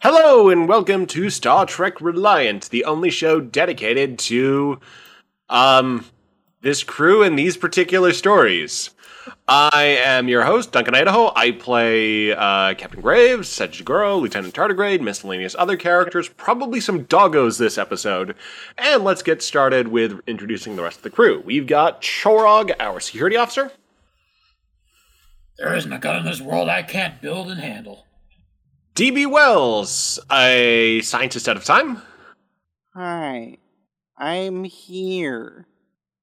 Hello and welcome to Star Trek Reliant, the only show dedicated to um this crew and these particular stories. I am your host, Duncan Idaho. I play uh, Captain Graves, Sajiguro, Lieutenant Tardigrade, miscellaneous other characters, probably some doggos this episode. And let's get started with introducing the rest of the crew. We've got Chorog, our security officer. There isn't a gun in this world I can't build and handle. DB Wells, a scientist out of time. Hi, I'm here,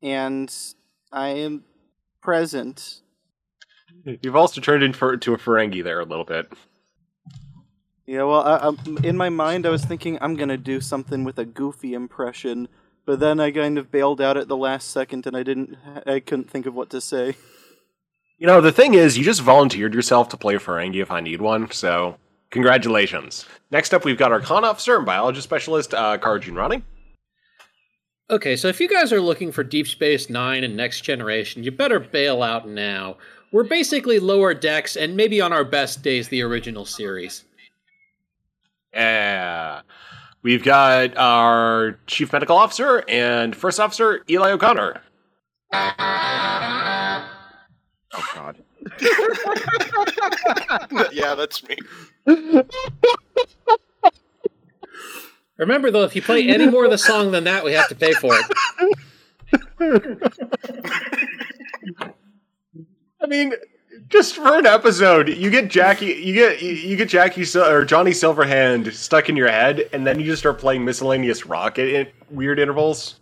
and I am present. You've also turned into a Ferengi there a little bit. Yeah, well, I, I, in my mind, I was thinking I'm gonna do something with a goofy impression, but then I kind of bailed out at the last second, and I didn't, I couldn't think of what to say. You know, the thing is, you just volunteered yourself to play Ferengi if I need one, so congratulations. Next up, we've got our con officer and biology specialist, uh, Kara Rani. Okay, so if you guys are looking for Deep Space Nine and Next Generation, you better bail out now. We're basically lower decks and maybe on our best days the original series. Yeah. We've got our chief medical officer and first officer, Eli O'Connor. Oh God. Yeah, that's me. Remember though, if you play any more of the song than that, we have to pay for it. I mean, just for an episode, you get Jackie, you get you get Jackie or Johnny Silverhand stuck in your head, and then you just start playing miscellaneous rock at weird intervals.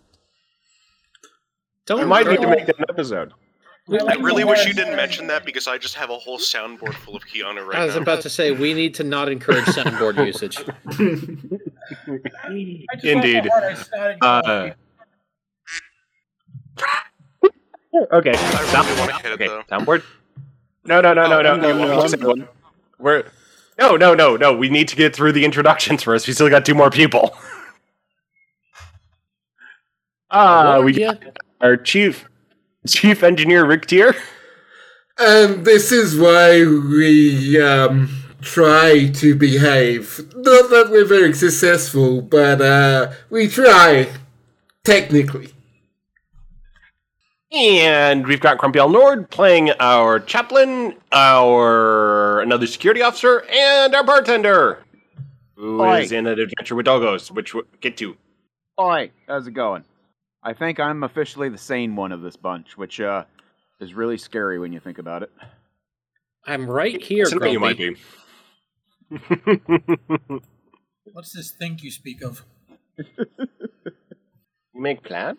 Don't I might need to make that an episode. I really wish you didn't mention that because I just have a whole soundboard full of Keanu right now. I was now. about to say we need to not encourage soundboard usage. Indeed. Uh, okay. Sound, okay. Soundboard. No, no, no, no, no. no, no, no. We're no, no, no, no. We need to get through the introductions first. We still got two more people. Ah, uh, we got our chief Chief Engineer Rick Tier. And this is why we um, try to behave. Not that we're very successful, but uh, we try, technically. And we've got Grumpy L. Nord playing our chaplain, our another security officer, and our bartender, who Oi. is in an adventure with doggos, which we'll get to. Oi, how's it going? I think I'm officially the sane one of this bunch, which uh, is really scary when you think about it. I'm right here, Grumpy. You might be. What's this thing you speak of? you make plan?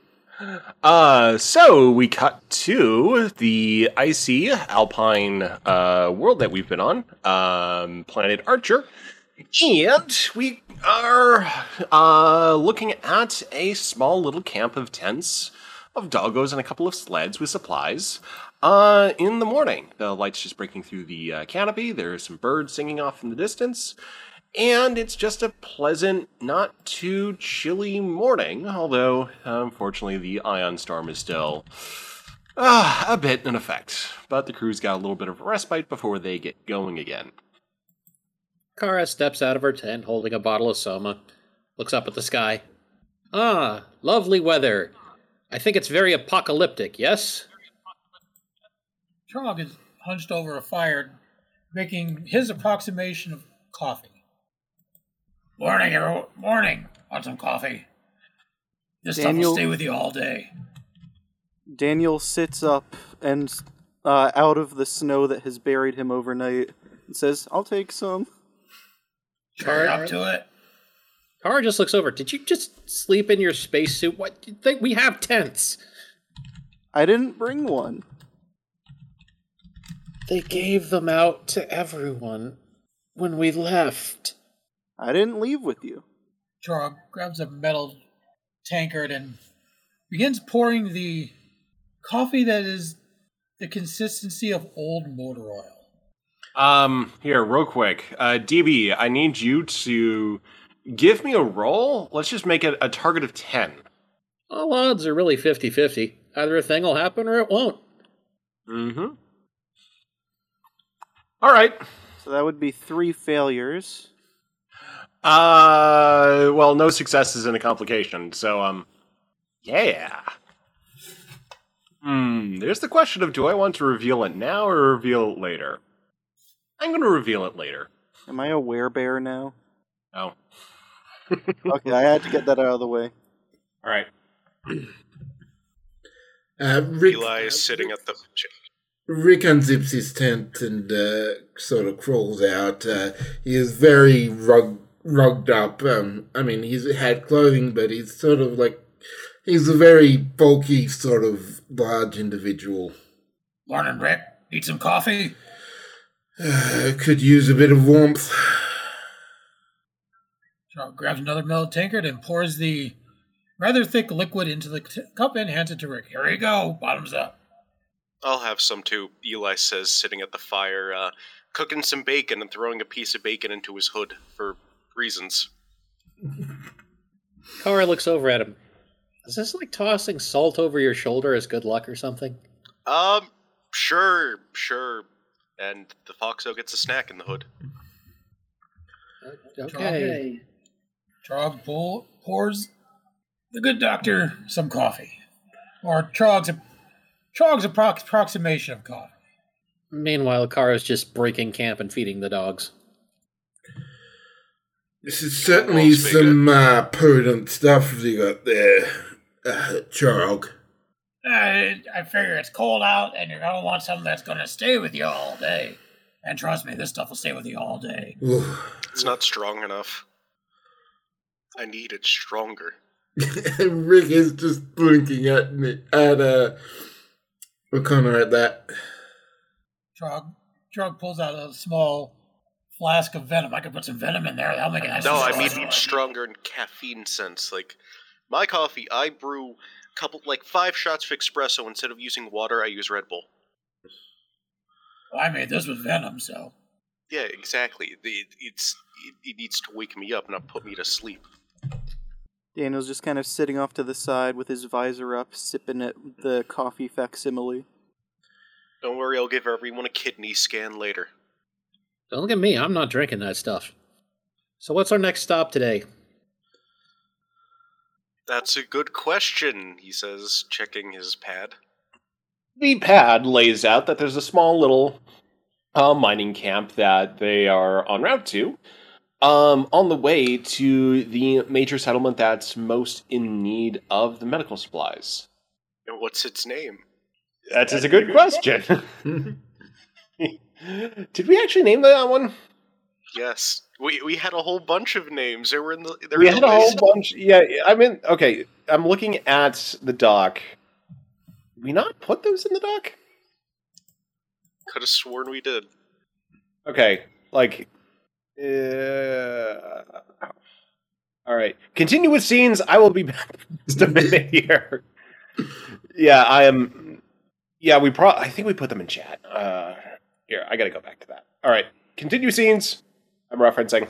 Uh, so we cut to the icy alpine uh, world that we've been on, um, planet Archer, and we are uh, looking at a small little camp of tents, of doggos, and a couple of sleds with supplies. Uh, in the morning, the light's just breaking through the uh, canopy. There's some birds singing off in the distance, and it's just a pleasant, not too chilly morning. Although, unfortunately, the ion storm is still uh, a bit in effect. But the crew's got a little bit of respite before they get going again. Kara steps out of her tent holding a bottle of Soma, looks up at the sky. Ah, lovely weather. I think it's very apocalyptic, yes? Trog is hunched over a fire, making his approximation of coffee. Morning, everyone. Morning. Want some coffee? This Daniel, stuff will stay with you all day. Daniel sits up and uh, out of the snow that has buried him overnight and says, I'll take some. Sure, up to it. Kara just looks over. Did you just sleep in your spacesuit? What? do You think we have tents? I didn't bring one. They gave them out to everyone when we left. I didn't leave with you. Chorog grabs a metal tankard and begins pouring the coffee that is the consistency of old motor oil. Um, here, real quick. Uh, DB, I need you to give me a roll. Let's just make it a target of 10. All odds are really 50 50. Either a thing will happen or it won't. Mm hmm. All right. So that would be three failures. Uh, well, no successes and a complication. So, um, yeah. Hmm. There's the question of do I want to reveal it now or reveal it later? I'm going to reveal it later. Am I a werebear now? Oh. Okay, I had to get that out of the way. All right. Uh, Rick, Eli is sitting at the. Rick unzips his tent and uh, sort of crawls out. Uh, he is very rug, rugged up. Um, I mean, he's had clothing, but he's sort of like he's a very bulky, sort of large individual. Morning, Rick. Need some coffee? Uh, could use a bit of warmth. Trog grabs another metal tankard and pours the rather thick liquid into the t- cup and hands it to Rick. Here you go. Bottoms up. I'll have some too, Eli says, sitting at the fire, uh, cooking some bacon and throwing a piece of bacon into his hood for reasons. Kara looks over at him. Is this like tossing salt over your shoulder as good luck or something? Um, sure, sure. And the Foxo gets a snack in the hood. Okay. Trog pull, pours the good doctor some coffee. Or Trog's, Trog's approx- approximation of coffee. Meanwhile, Kara's just breaking camp and feeding the dogs. This is certainly some uh, potent stuff you got there, uh, Charog. I, I figure it's cold out and you're going to want something that's going to stay with you all day. And trust me, this stuff will stay with you all day. It's not strong enough. I need it stronger. Rick is just blinking at me, at uh, O'Connor at that. Drug drug pulls out a small flask of venom. I could put some venom in there. That'll make it nice. No, and I mean strong. stronger in caffeine sense. Like my coffee, I brew a couple, like five shots of espresso instead of using water. I use Red Bull. I made this with venom, so. Yeah, exactly. The, it's it, it needs to wake me up, not put me to sleep. Daniel's just kind of sitting off to the side with his visor up, sipping at the coffee facsimile. Don't worry, I'll give everyone a kidney scan later. Don't look at me. I'm not drinking that stuff. So, what's our next stop today? That's a good question, he says, checking his pad. The pad lays out that there's a small little uh, mining camp that they are en route to, um, on the way to the major settlement that's most in need of the medical supplies. And what's its name? That is a good question. Did we actually name that one? Yes, we we had a whole bunch of names. They were in the. They were We had the a whole bunch. Yeah, I mean, okay. I'm looking at the doc. We not put those in the doc? Could have sworn we did. Okay, like, uh, all right. Continue with scenes. I will be back just a minute here. Yeah, I am. Yeah, we pro. I think we put them in chat. Uh, here, I got to go back to that. All right, continue scenes. I'm referencing.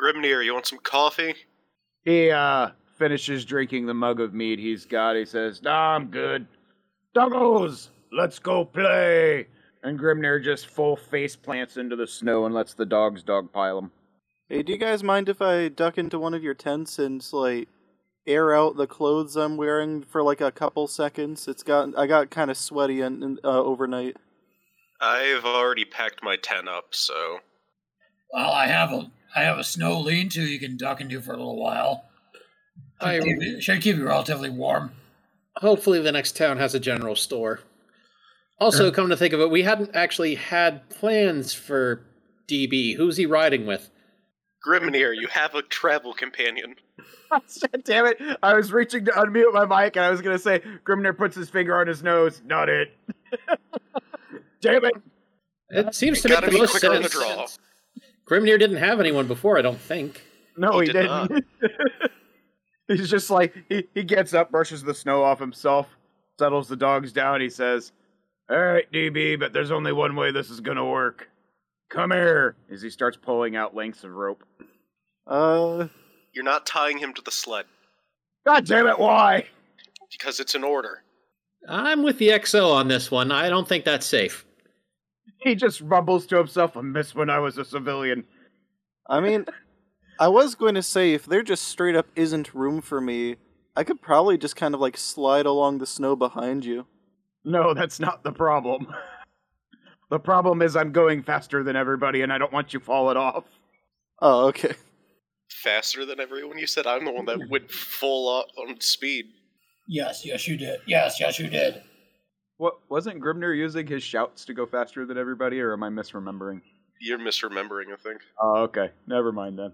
Grimnir, you want some coffee? He uh finishes drinking the mug of mead he's got. He says, "Nah, I'm good. Doggos, let's go play." And Grimnir just full face plants into the snow and lets the dogs dogpile him. Hey, do you guys mind if I duck into one of your tents and like air out the clothes I'm wearing for like a couple seconds? It's got I got kind of sweaty and, and uh, overnight. I've already packed my tent up, so Well, I have a I have a snow lean-to you can duck into for a little while. I, Should keep you- should keep you relatively warm. hopefully, the next town has a general store. Also, come to think of it, we hadn't actually had plans for DB. Who's he riding with? Grimnir, you have a travel companion. Damn it! I was reaching to unmute my mic and I was gonna say Grimnir puts his finger on his nose. Not it. Damn it! It seems to make Gotta the be most quicker on the sense. draw. Grimnir didn't have anyone before, I don't think. No, He he, did didn't. He's just like he, he gets up, brushes the snow off himself, settles the dogs down. He says, "All right, DB, but there's only one way this is gonna work. Come here." As he starts pulling out lengths of rope. Uh, You're not tying him to the sled God damn it! Why? because it's an order. I'm with the XO on this one. I don't think that's safe. He just rumbles to himself. I miss when I was a civilian. I mean, I was going to say if there just straight up isn't room for me, I could probably just kind of like slide along the snow behind you. No, that's not the problem. the problem is I'm going faster than everybody, and I don't want you falling off. Oh, okay. Faster than everyone. You said I'm the one that went full on, on speed. Yes, yes, you did. Yes, yes, you did. What wasn't Grimnir using his shouts to go faster than everybody, or am I misremembering? You're misremembering, I think. Oh, okay. Never mind then.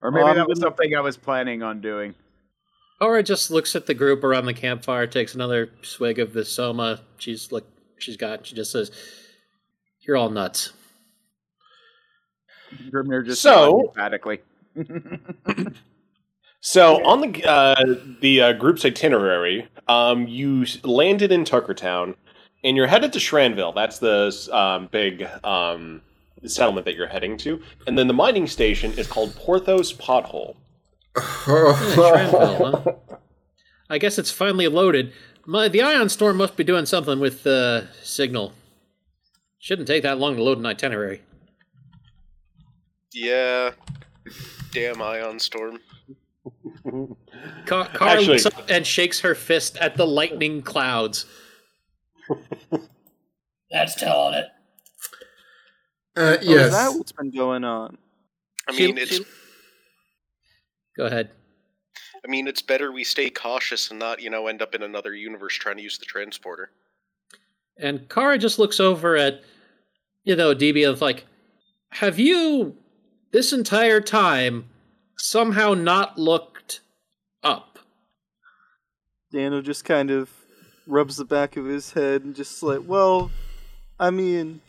Or maybe Um, that was something I was planning on doing. Cora just looks at the group around the campfire, takes another swig of the soma she's like she's got. She just says, "You're all nuts." Grimnir just So- emphatically. So on the uh, the uh, group's itinerary, um, you landed in Tuckertown, and you're headed to Shranville. That's the um, big um, settlement that you're heading to, and then the mining station is called Porthos Pothole. Yeah, Shranville, huh? I guess it's finally loaded. My, the ion storm must be doing something with the signal. Shouldn't take that long to load an itinerary. Yeah. Damn ion storm. Ka- Kara Actually- looks up and shakes her fist at the lightning clouds. That's telling it. Uh, Oh, is that what's been going on? I She- mean, it's she- Go ahead. I mean, it's better we stay cautious and not, you know, end up in another universe trying to use the transporter. And Kara just looks over at, you know, DB and is like, have you, this entire time, somehow not looked up? Daniel just kind of rubs the back of his head and just like, well, I mean,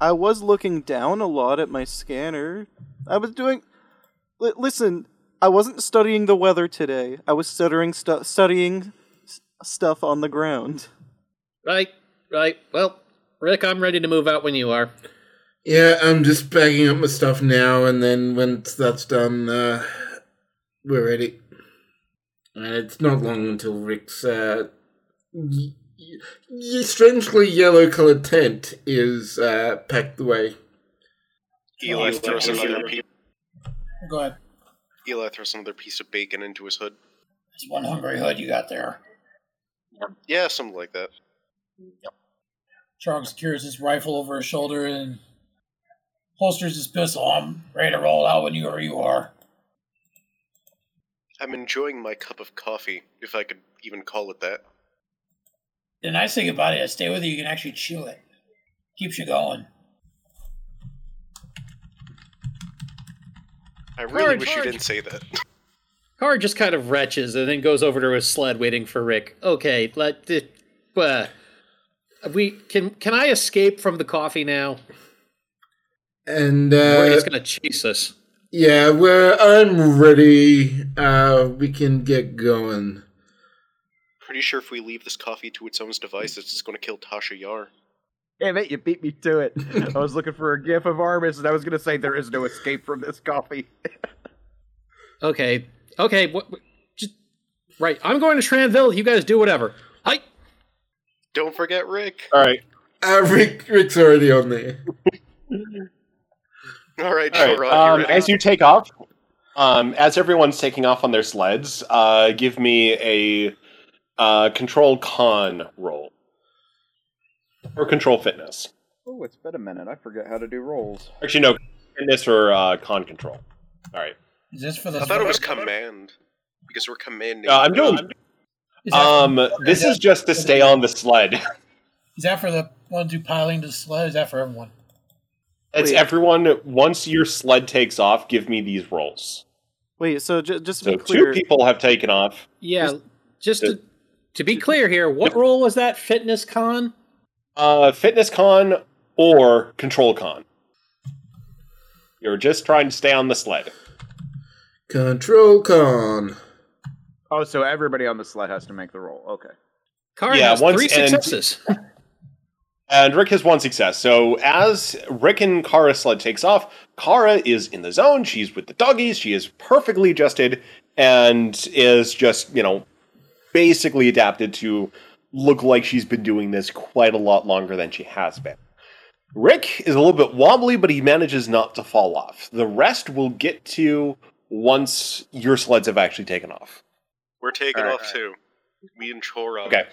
I was looking down a lot at my scanner. I was doing. Li- listen, I wasn't studying the weather today. I was studying stu- studying s- stuff on the ground. Right, right. Well, Rick, I'm ready to move out when you are. Yeah, I'm just packing up my stuff now, and then when that's done, uh, we're ready. And it's not long until Rick's uh, y- y- strangely yellow-colored tent is uh, packed away. Eli throws another pe- Go ahead. Eli throws another piece of bacon into his hood. It's one hungry hood you got there. Yeah, something like that. Charles secures his rifle over his shoulder and holsters his pistol. I'm ready to roll out whenever you are. I'm enjoying my cup of coffee, if I could even call it that. The nice thing about it is stay with you, you can actually chew it. Keeps you going. I really Charge, wish you didn't say that. Car just kind of retches and then goes over to his sled, waiting for Rick. Okay, let it. Uh, we can. Can I escape from the coffee now? And or uh, he's gonna chase us. Yeah, well, I'm ready. Uh, we can get going. Pretty sure if we leave this coffee to its own device, it's just going to kill Tasha Yar. Damn it, you beat me to it. I was looking for a gif of Armus, and I was going to say there is no escape from this coffee. Okay, okay. What? what- Just right. I'm going to Shranville. You guys do whatever. Hi. Don't forget Rick. All right. Uh, Rick, Rick's already on there. All right, All right. Sherrod, Um, you ready? as you take off, um, as everyone's taking off on their sleds, uh, give me a uh, control con roll or control fitness. Oh, it's been a minute. I forget how to do rolls. Actually, no, fitness or uh, con control. All right. Is this for the I thought it was command because we're commanding. Uh, I'm doing. Is that, Um, this is just to stay on the sled. is that for the ones who piling the sled? Is that for everyone? It's Wait. everyone. Once your sled takes off, give me these rolls. Wait, so j- just to So be clear, two people have taken off. Yeah. Just to, to be clear here, what role was that? Fitness con. Uh, fitness con or control con. You're just trying to stay on the sled. Control con. Oh, so everybody on the sled has to make the roll. Okay. Kara Yeah, has once- three and- successes. And Rick has one success. So as Rick and Kara's sled takes off, Kara is in the zone. She's with the doggies. She is perfectly adjusted and is just, you know, basically adapted to look like she's been doing this quite a lot longer than she has been. Rick is a little bit wobbly, but he manages not to fall off. The rest will get to once your sleds have actually taken off. We're taking Alright. off too. Me and Chora. Okay.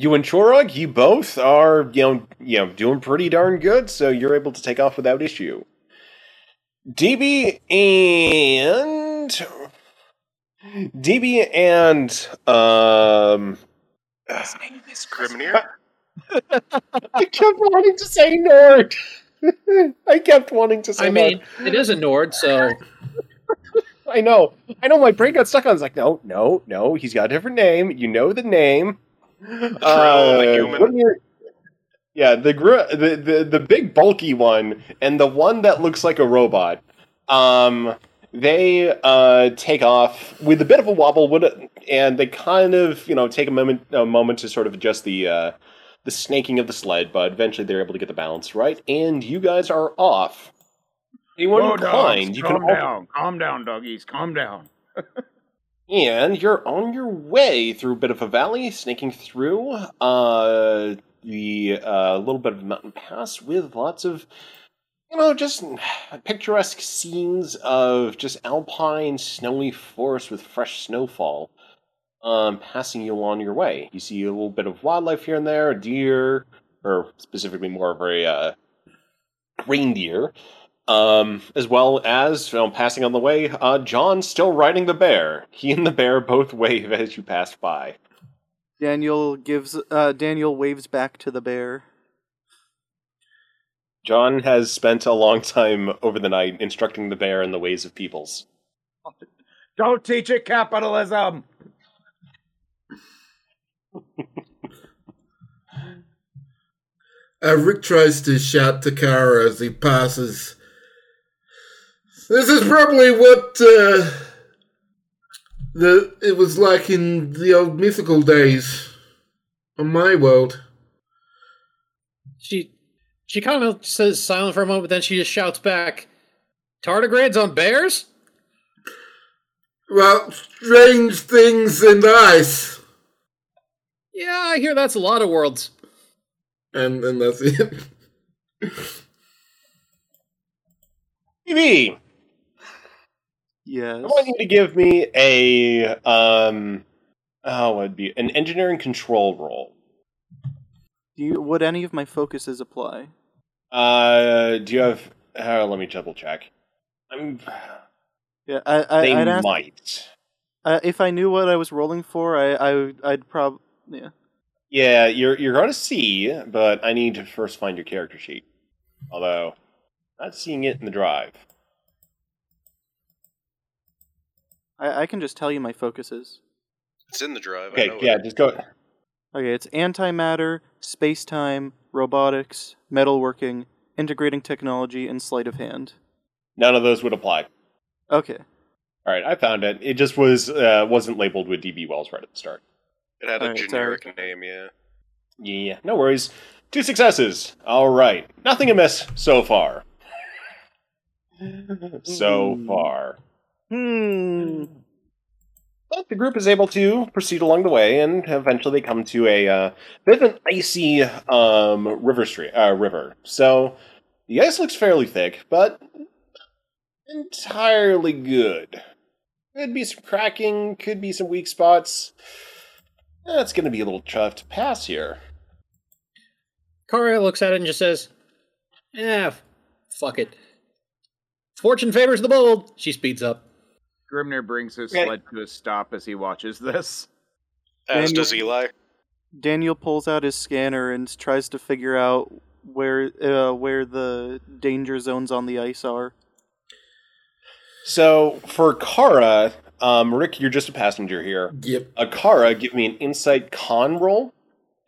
You and Chorog, you both are, you know, you know, doing pretty darn good, so you're able to take off without issue. DB and DB and um Grimnir? I kept wanting to say Nord. I kept wanting to say I Nord. mean, it is a Nord, so I know. I know my brain got stuck on it. I was like, no, no, no, he's got a different name. You know the name. Uh, the human. what are your- yeah, the, gr- the the the big bulky one and the one that looks like a robot. Um, they uh take off with a bit of a wobble, and they kind of you know take a moment a moment to sort of adjust the uh the snaking of the sled, but eventually they're able to get the balance right, and you guys are off. Anyone Whoa, inclined, dogs, you can calm also- down. Calm down, doggies. Calm down. and you're on your way through a bit of a valley, snaking through uh, the uh, little bit of a mountain pass with lots of, you know, just picturesque scenes of just alpine, snowy forest with fresh snowfall um, passing you along your way. You see a little bit of wildlife here and there, deer, or specifically more of a uh, reindeer. Um, as well as you know, passing on the way, uh, John still riding the bear. He and the bear both wave as you pass by. Daniel gives. Uh, Daniel waves back to the bear. John has spent a long time over the night instructing the bear in the ways of peoples. Don't teach it capitalism. Uh, Rick tries to shout to Kara as he passes. This is probably what uh, the it was like in the old mythical days on my world. she she kind of says silent for a moment, but then she just shouts back, "Tardigrades on bears." Well, strange things and ice, Yeah, I hear that's a lot of worlds. and and that's it. TV, Yes. I want you to give me a um, oh, would be an engineering control roll. Do you, would any of my focuses apply? Uh, do you have? Uh, let me double check. I'm. Yeah, I, I, they I'd ask might. uh, if I knew what I was rolling for. I, I I'd prob yeah. Yeah, you're you're going to see, but I need to first find your character sheet. Although, not seeing it in the drive. I, I can just tell you my focuses. It's in the drive. I Okay, know yeah, it. just go. Okay, it's antimatter, space time, robotics, metalworking, integrating technology, and sleight of hand. None of those would apply. Okay. All right, I found it. It just was uh, wasn't labeled with DB Wells right at the start. It had a Alright, sorry. generic name, yeah. Yeah, no worries. Two successes. All right, nothing amiss so far. so Hmm. far. Hmm. But the group is able to proceed along the way, and eventually they come to a uh, bit of an icy um, river street. Uh, river. So the ice looks fairly thick, but entirely good. Could be some cracking. Could be some weak spots. That's going to be a little tough to pass here. Kara looks at it and just says, "Yeah, fuck it. Fortune favors the bold." She speeds up. Grimnir brings his Okay. sled to a stop as he watches this. As Daniel- does Eli. Daniel pulls out his scanner and tries to figure out where uh, where the danger zones on the ice are. So for Kara, um, Rick, you're just a passenger here. Yep. Uh, Kara, give me an insight con roll,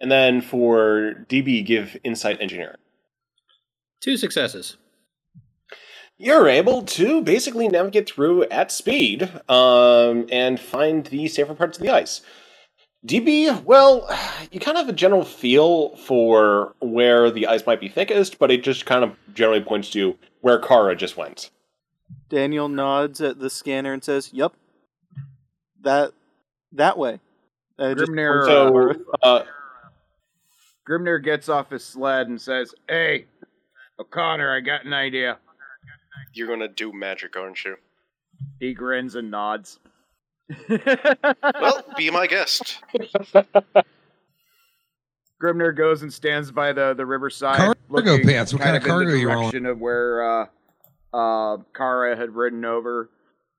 and then for DB, give insight engineering. Two successes. You're able to basically navigate through at speed um, and find the safer parts of the ice. DB, well, you kind of have a general feel for where the ice might be thickest, but it just kind of generally points to where Kara just went. Daniel nods at the scanner and says, "Yup, that that way." Uh, just So, over. uh, Grimnir gets off his sled and says, "Hey, O'Connor, I got an idea. You're gonna do magic, aren't you? He grins and nods. Well, be my guest. Grimnir goes and stands by the, the riverside. Cargo looking pants. What kind of in the cargo you rolling? direction of where uh, uh, Kara had ridden over.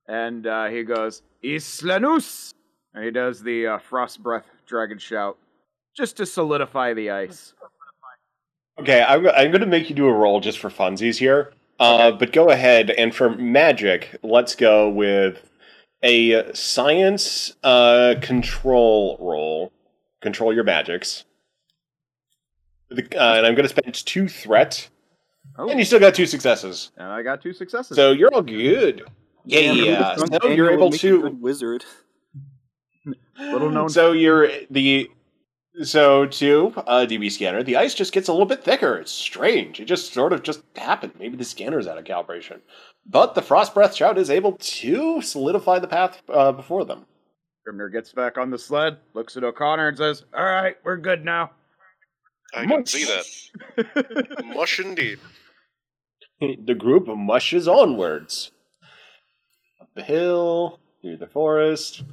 And uh, he goes, Islanus! And he does the uh, frost breath dragon shout, just to solidify the ice. Okay, I'm, I'm going to make you do a roll just for funsies here. Uh, But go ahead, and for magic, let's go with a science uh, control roll. Control your magics. The- uh, and I'm going to spend two threat, Oh, and you still got two successes. and I got two successes. So you're all good. Yeah, yeah. So you're able to. wizard. Little known. So you're the. So to uh, DB scanner, the ice just gets a little bit thicker. It's strange. It just sort of just happened. Maybe the scanner's out of calibration. But the frost breath shout is able to solidify the path uh, before them. Grimnir gets back on the sled, looks at O'Connor, and says, All right, we're good now. I can see that. Mush indeed. the group mushes onwards. Up the hill, through the forest.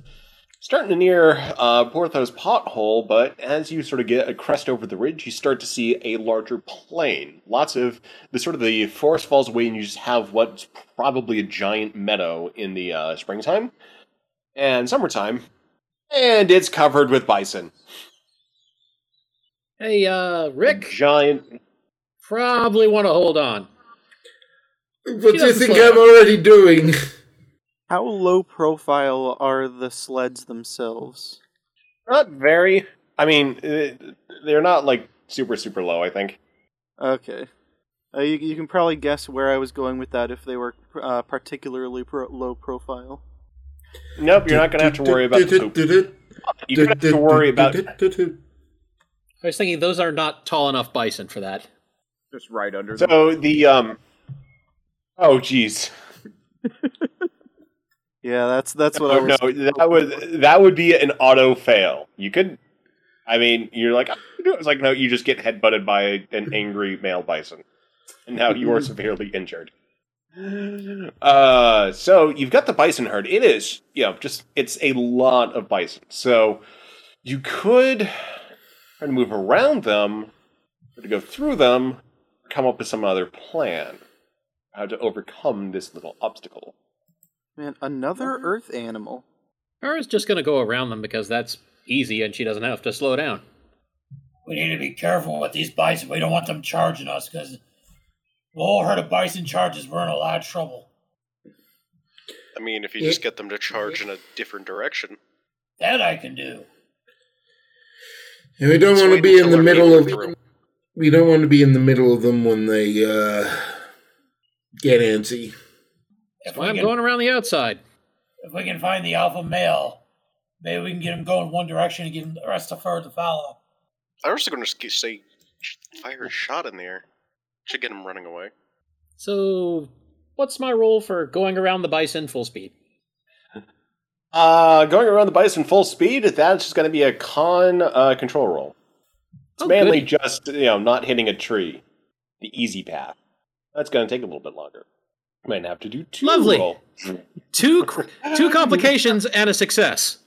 Starting to near uh, Porthos pothole, but as you sort of get a crest over the ridge, you start to see a larger plain. Lots of the sort of the forest falls away, and you just have what's probably a giant meadow in the uh, springtime and summertime, and it's covered with bison. Hey, uh, Rick, Giant. probably want to hold on. What do you think I'm already doing? How low profile are the sleds themselves? Not very. I mean, uh, they're not like super, super low, I think. Okay. Uh, you, you can probably guess where I was going with that if they were uh, particularly pro- low profile. Nope, you're not going to have to worry about the poop. You're going to have to worry about. I was thinking those are not tall enough bison for that. Just right under them. So the um. Oh, jeez. Yeah, that's that's what I Oh, was. no, that would that would be an auto fail. You could. I mean, you're like, "I can do it." it's like no, you just get headbutted by an angry male bison, and now you are severely injured. Uh, so you've got the bison herd. It is, you know, just it's a lot of bison. So you could try to move around them, or to go through them, come up with some other plan how to overcome this little obstacle. Man, another Earth animal. Kara's just going to go around them because that's easy and she doesn't have to slow down. We need to be careful with these bison. We don't want them charging us because the whole herd of bison charges, we're in a lot of trouble. I mean, if you just get them to charge in a different direction. That I can do. And we don't Let's want to be in the middle of. through. We don't want to be in the middle of them when they uh, get antsy. If Why we, I'm can, going around the outside. if we can find the alpha male, maybe we can get him going one direction and get the rest of her to follow. I was going to say, fire a shot in the air. Should get him running away. So, what's my role for going around the bison full speed? Uh, going around the bison full speed, that's just going to be a con uh, control roll. It's Oh, mainly good. just, you know, not hitting a tree. The easy path. That's going to take a little bit longer. Might have to do two Lovely. roll. Two two complications and a success.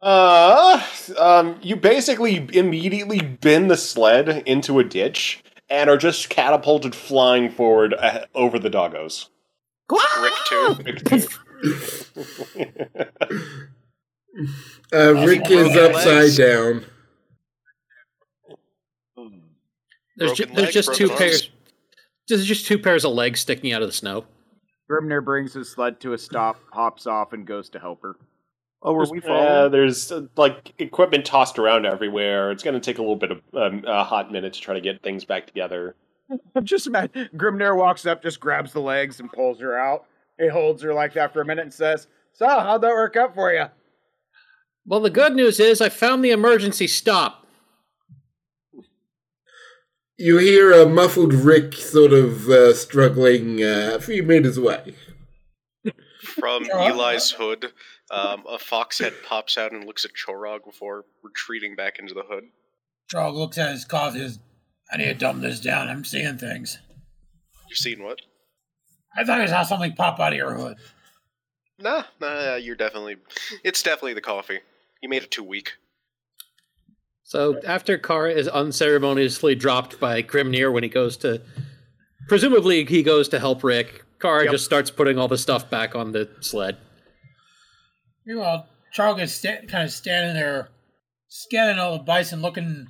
Uh, um, you basically immediately bin the sled into a ditch and are just catapulted flying forward uh, over the doggos. Rick too. Uh, Rick is upside down. There's, ju- Broken there's just two arms. pairs. There's just two pairs of legs sticking out of the snow. Grimnir brings his sled to a stop, hops off, and goes to help her. Oh, were we Uh, there's uh, like equipment tossed around everywhere. It's going to take a little bit of um, a hot minute to try to get things back together. Just imagine Grimnir walks up, just grabs the legs and pulls her out. He holds her like that for a minute and says, So, how'd that work out for you? Well, the good news is I found the emergency stop. You hear a muffled Rick sort of uh, struggling uh, a few meters away. From Eli's hood, um, a fox head pops out and looks at Chorog before retreating back into the hood. Trog looks at his coffee. Says, I need to dumb this down. I'm seeing things. You're seeing what? I thought I saw something pop out of your hood. Nah, nah, you're definitely. It's definitely the coffee. You made it too weak. So after Kara is unceremoniously dropped by Grimnir when he goes to, presumably he goes to help Rick. Kara Yep. just starts putting all the stuff back on the sled. Meanwhile, Charles is sta- kind of standing there, scanning all the bison, looking,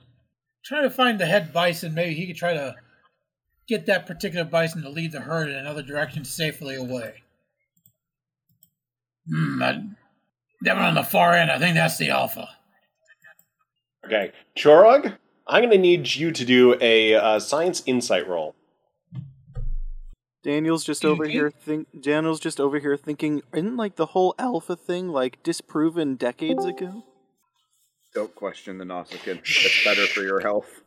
trying to find the head bison. Maybe he could try to get that particular bison to lead the herd in another direction safely away. Hmm, that, that one on the far end, I think that's the alpha. Okay, Chorog, I'm going to need you to do a uh, science insight roll. Daniel's just over Mhm. here think Daniel's just over here thinking isn't like the whole alpha thing like disproven decades ago? Don't question the Nausicaan. It's better for your health.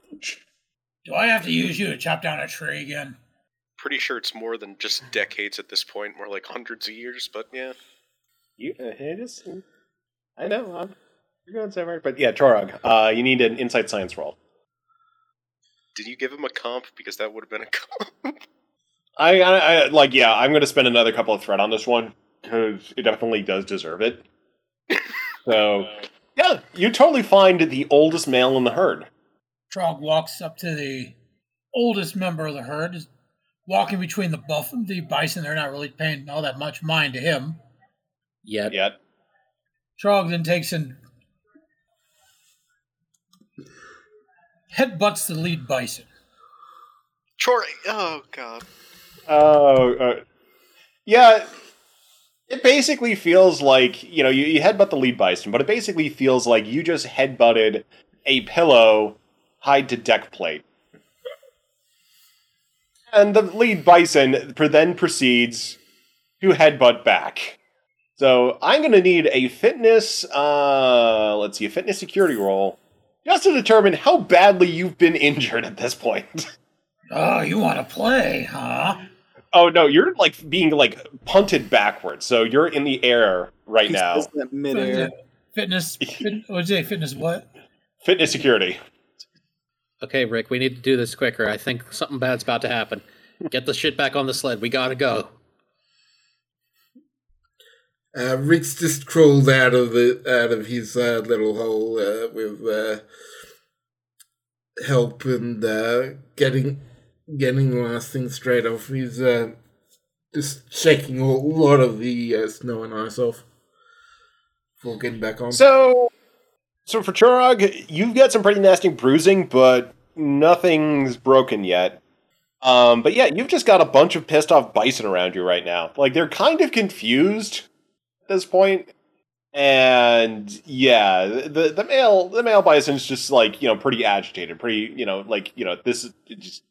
Do I have to use you to chop down a tree again? Pretty sure it's more than just decades at this point, more like hundreds of years, but yeah. You, uh, it is. I know. I'm, you're going so right, but yeah, Chorog, uh, you need an insight science roll. Did you give him a comp? Because that would have been a comp. I, I, I like, yeah, I'm going to spend another couple of thread on this one because it definitely does deserve it. so, yeah, you totally find the oldest male in the herd. Trog walks up to the oldest member of the herd, is walking between the buff the bison. They're not really paying all that much mind to him. Yet. Yet, Trog then takes and headbutts the lead bison. Chor. Oh god. Oh, uh, yeah. It basically feels like you know you, you headbutt the lead bison, but it basically feels like you just headbutted a pillow tied to deck plate, and the lead bison then proceeds to headbutt back. So I'm going to need a fitness. Uh, let's see, a fitness security roll, just to determine how badly you've been injured at this point. Oh, you want to play, huh? Oh no, you're like being like punted backwards, so you're in the air right He now. says that midair. Fitness, fit, what'd you say? Fitness what? Fitness security. Okay, Rick, we need to do this quicker. I think something bad's about to happen. Get the shit back on the sled. We gotta go. Uh, Rick's just crawled out of the out of his uh, little hole uh, with uh, help and uh, getting getting the last thing straight off. He's just shaking a lot of the snow and ice off before getting back on. So, so for Chorog, you've got some pretty nasty bruising, but nothing's broken yet. Um, but yeah, you've just got a bunch of pissed off bison around you right now. Like they're kind of confused this point. And yeah, the the male the male bison's just like you know pretty agitated, pretty you know like you know this is just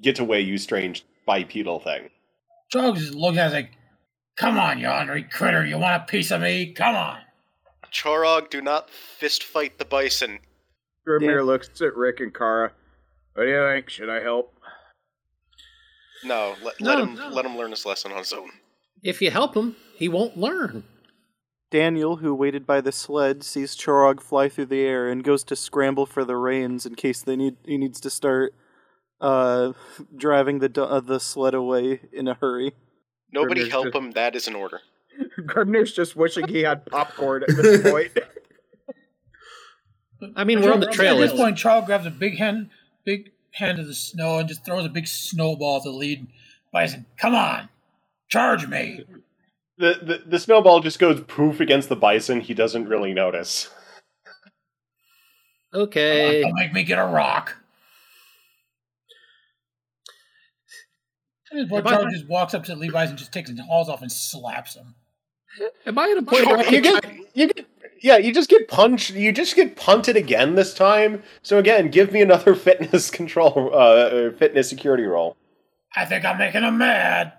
get away you strange bipedal thing. Trog just looking at us like, come on, you ornery critter. You want a piece of me? Come on. Chorog, do not fist fight the bison. Grimnir Yeah. looks at Rick and Kara. What do you think? Should I help? No, let, No, let him no. let him learn his lesson on his own. If you help him, he won't learn. Daniel, who waited by the sled, sees Chorog fly through the air and goes to scramble for the reins in case they need he needs to start uh, driving the uh, the sled away in a hurry. Nobody Grimnir's help just- him. That is an order. Grimnir's just wishing he had popcorn at this point. I mean, we're on the trail. At this point, Charles grabs a big hand, big hand of the snow and just throws a big snowball at the lead bison. Come on, charge me. The, the the snowball just goes poof against the bison. He doesn't really notice. Okay. Don't make me get a rock. At this point, Am just walks up to the and just takes his hauls off and slaps him. Am I at a point where you get you get yeah you just get punched you just get punted again this time so again give me another fitness control uh uh, fitness security roll I think I'm making him mad.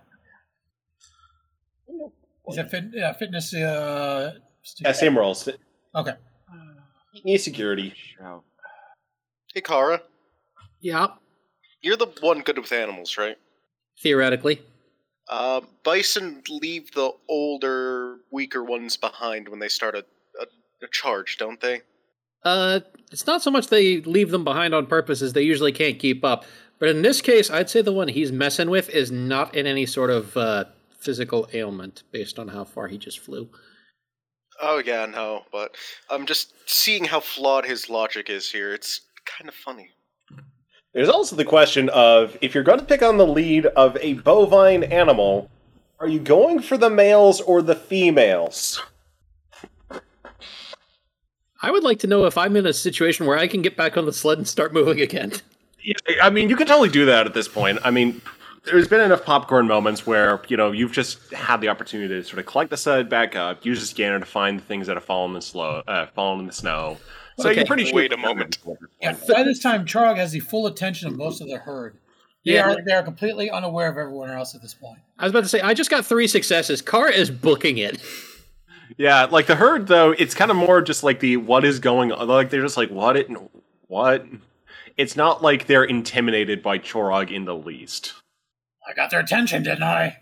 Is that fit, yeah, fitness? Uh, yeah same rolls Okay. Need security Hey, Kara, Yeah, you're the one good with animals, right? theoretically. Uh, bison leave the older, weaker ones behind when they start a, a, a charge, don't they? Uh, it's not so much they leave them behind on purpose as they usually can't keep up. But in this case, I'd say the one he's messing with is not in any sort of uh, physical ailment based on how far he just flew. Oh yeah, no, but I'm just seeing how flawed his logic is here. It's kind of funny. There's also the question of if you're going to pick on the lead of a bovine animal, are you going for the males or the females? I would like to know if I'm in a situation where I can get back on the sled and start moving again. I mean, you can totally do that at this point. I mean, there's been enough popcorn moments where you know you've just had the opportunity to sort of collect the sled back up, use the scanner to find the things that have fallen in the slow, uh, fallen in the snow. So Okay. you're pretty sure. Wait a moment. Yeah, by this time, Charog has the full attention of most of the herd. They Yeah. are they are completely unaware of everyone else at this point. I was about to say, I just got three successes. Kara is booking it. Yeah, like the herd though, it's kind of more just like the what is going on. Like they're just like what it what. It's not like they're intimidated by Chorog in the least. I got their attention, didn't I?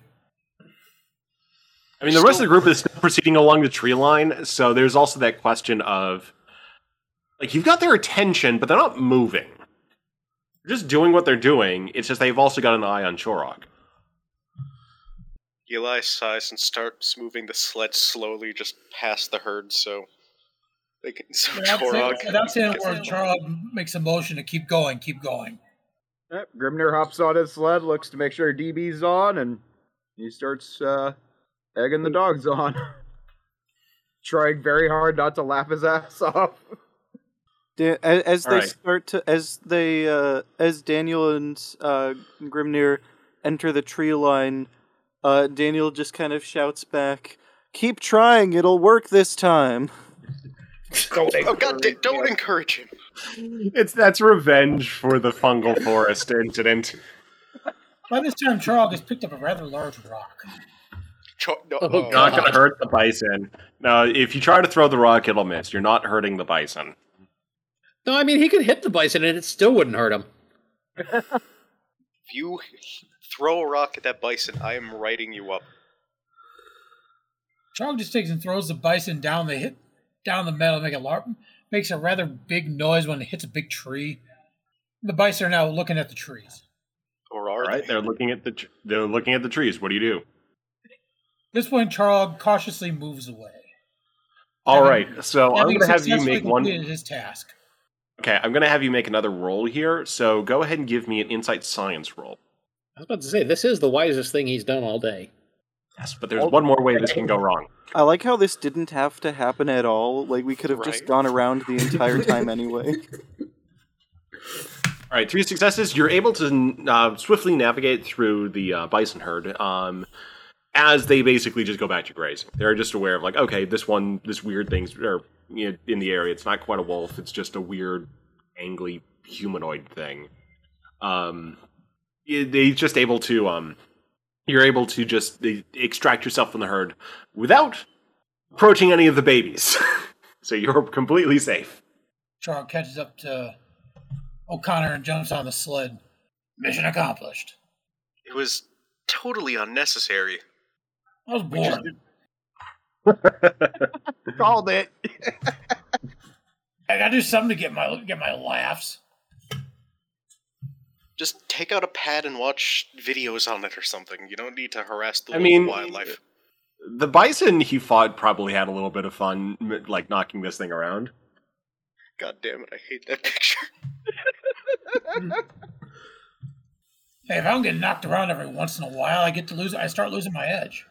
I mean, the rest of the group is still proceeding along the tree line, so there's also that question of like you've got their attention, but they're not moving. They're just doing what they're doing. It's just they've also got an eye on Chorog. Eli sighs and starts moving the sled slowly just past the herd, so they can. So Without saying, Torog without saying a gets- word, makes a motion to keep going, keep going. Yep, Grimnir hops on his sled, looks to make sure DB's on, and he starts uh, egging the dogs on. Trying very hard not to laugh his ass off. Da- as, as they Alright. start to as they uh, as Daniel and uh, Grimnir enter the tree line, uh, Daniel just kind of shouts back, "Keep trying, it'll work this time." Don't Oh god! da- Don't encourage him. It's that's revenge for the fungal forest incident. By this time, Charog has picked up a rather large rock. Cho- no, Oh, oh, Not going to hurt the bison. Now, if you try to throw the rock, it'll miss. You're not hurting the bison. No, I mean, he could hit the bison and it still wouldn't hurt him. If you throw a rock at that bison, I am writing you up. Charog just takes and throws the bison down the hit down the meadow, make a lar- makes a rather big noise when it hits a big tree. The bison are now looking at the trees. Or are Right? they? They're looking at the tr- they're looking at the trees. What do you do? At this point, Charog cautiously moves away. All Having- right. So I'm going to have you make one. his task. Okay, I'm going to have you make another roll here. So go ahead and give me an insight science roll. I was about to say, this is the wisest thing he's done all day. Yes, but there's one more way this can go wrong. I like how this didn't have to happen at all. Like we could have just gone around the entire time anyway. All right, three successes. You're able to uh, swiftly navigate through the uh, bison herd um, as they basically just go back to grazing. They're just aware of like, okay, this one, this weird thing's or, you know, in the area. It's not quite a wolf. It's just a weird, angly humanoid thing. Um, y- they just able to um, you're able to just uh, extract yourself from the herd without approaching any of the babies. so you're completely safe. Charog catches up to O'Connor and jumps on the sled. Mission accomplished. It was totally unnecessary. I was bored. Called it. I gotta do something to get my get my laughs. Just take out a pad and watch videos on it or something. You don't need to harass the I mean- wildlife. The bison he fought probably had a little bit of fun, like knocking this thing around. God damn it! I hate that picture. Hey, if I don't get knocked around every once in a while, I get to lose. I start losing my edge.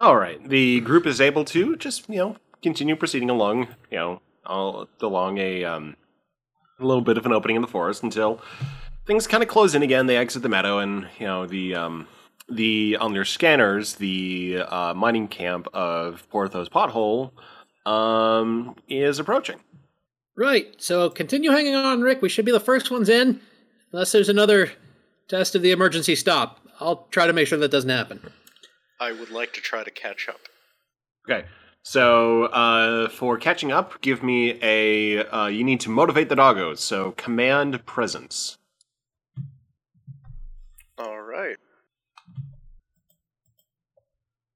All right, the group is able to just you know continue proceeding along, you know, all, along a um, a little bit of an opening in the forest until things kind of close in again. They exit the meadow, and you know the um, the on their scanners, the uh, mining camp of Porthos Pothole um, is approaching. Right, so continue hanging on, Rick. We should be the first ones in, unless there's another test of the emergency stop. I'll try to make sure that doesn't happen. I would like to try to catch up. Okay. So uh, for catching up, give me a. Uh, you need to motivate the doggos. So command presence. All right.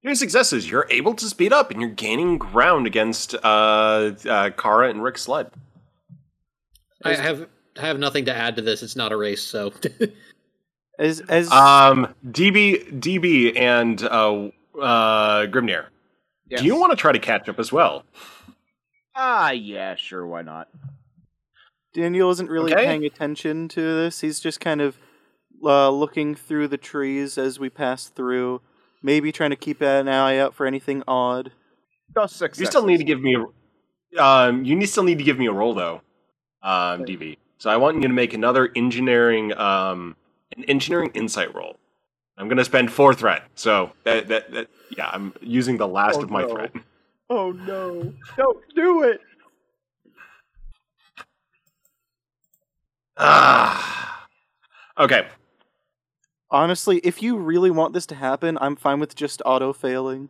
Your three successes. You're able to speed up, and you're gaining ground against uh, uh, Kara and Rick Sled. I have have nothing to add to this. It's not a race, so As as Um, DB, DB, and uh, uh, Grimnir. Yes. Do you want to try to catch up as well? Ah, yeah, sure, why not? Daniel isn't really Okay. paying attention to this. He's just kind of uh, looking through the trees as we pass through, maybe trying to keep an eye out for anything odd. Just success. You still need to give me a. Um, you need, still need to give me a roll though, um, DB. So I want you to make another engineering, um, an engineering insight roll. I'm going to spend four threat. So that, that, that yeah, I'm using the last Oh, of my no. threat. Oh no! Don't do it! Ah. Okay. Honestly, if you really want this to happen, I'm fine with just auto failing.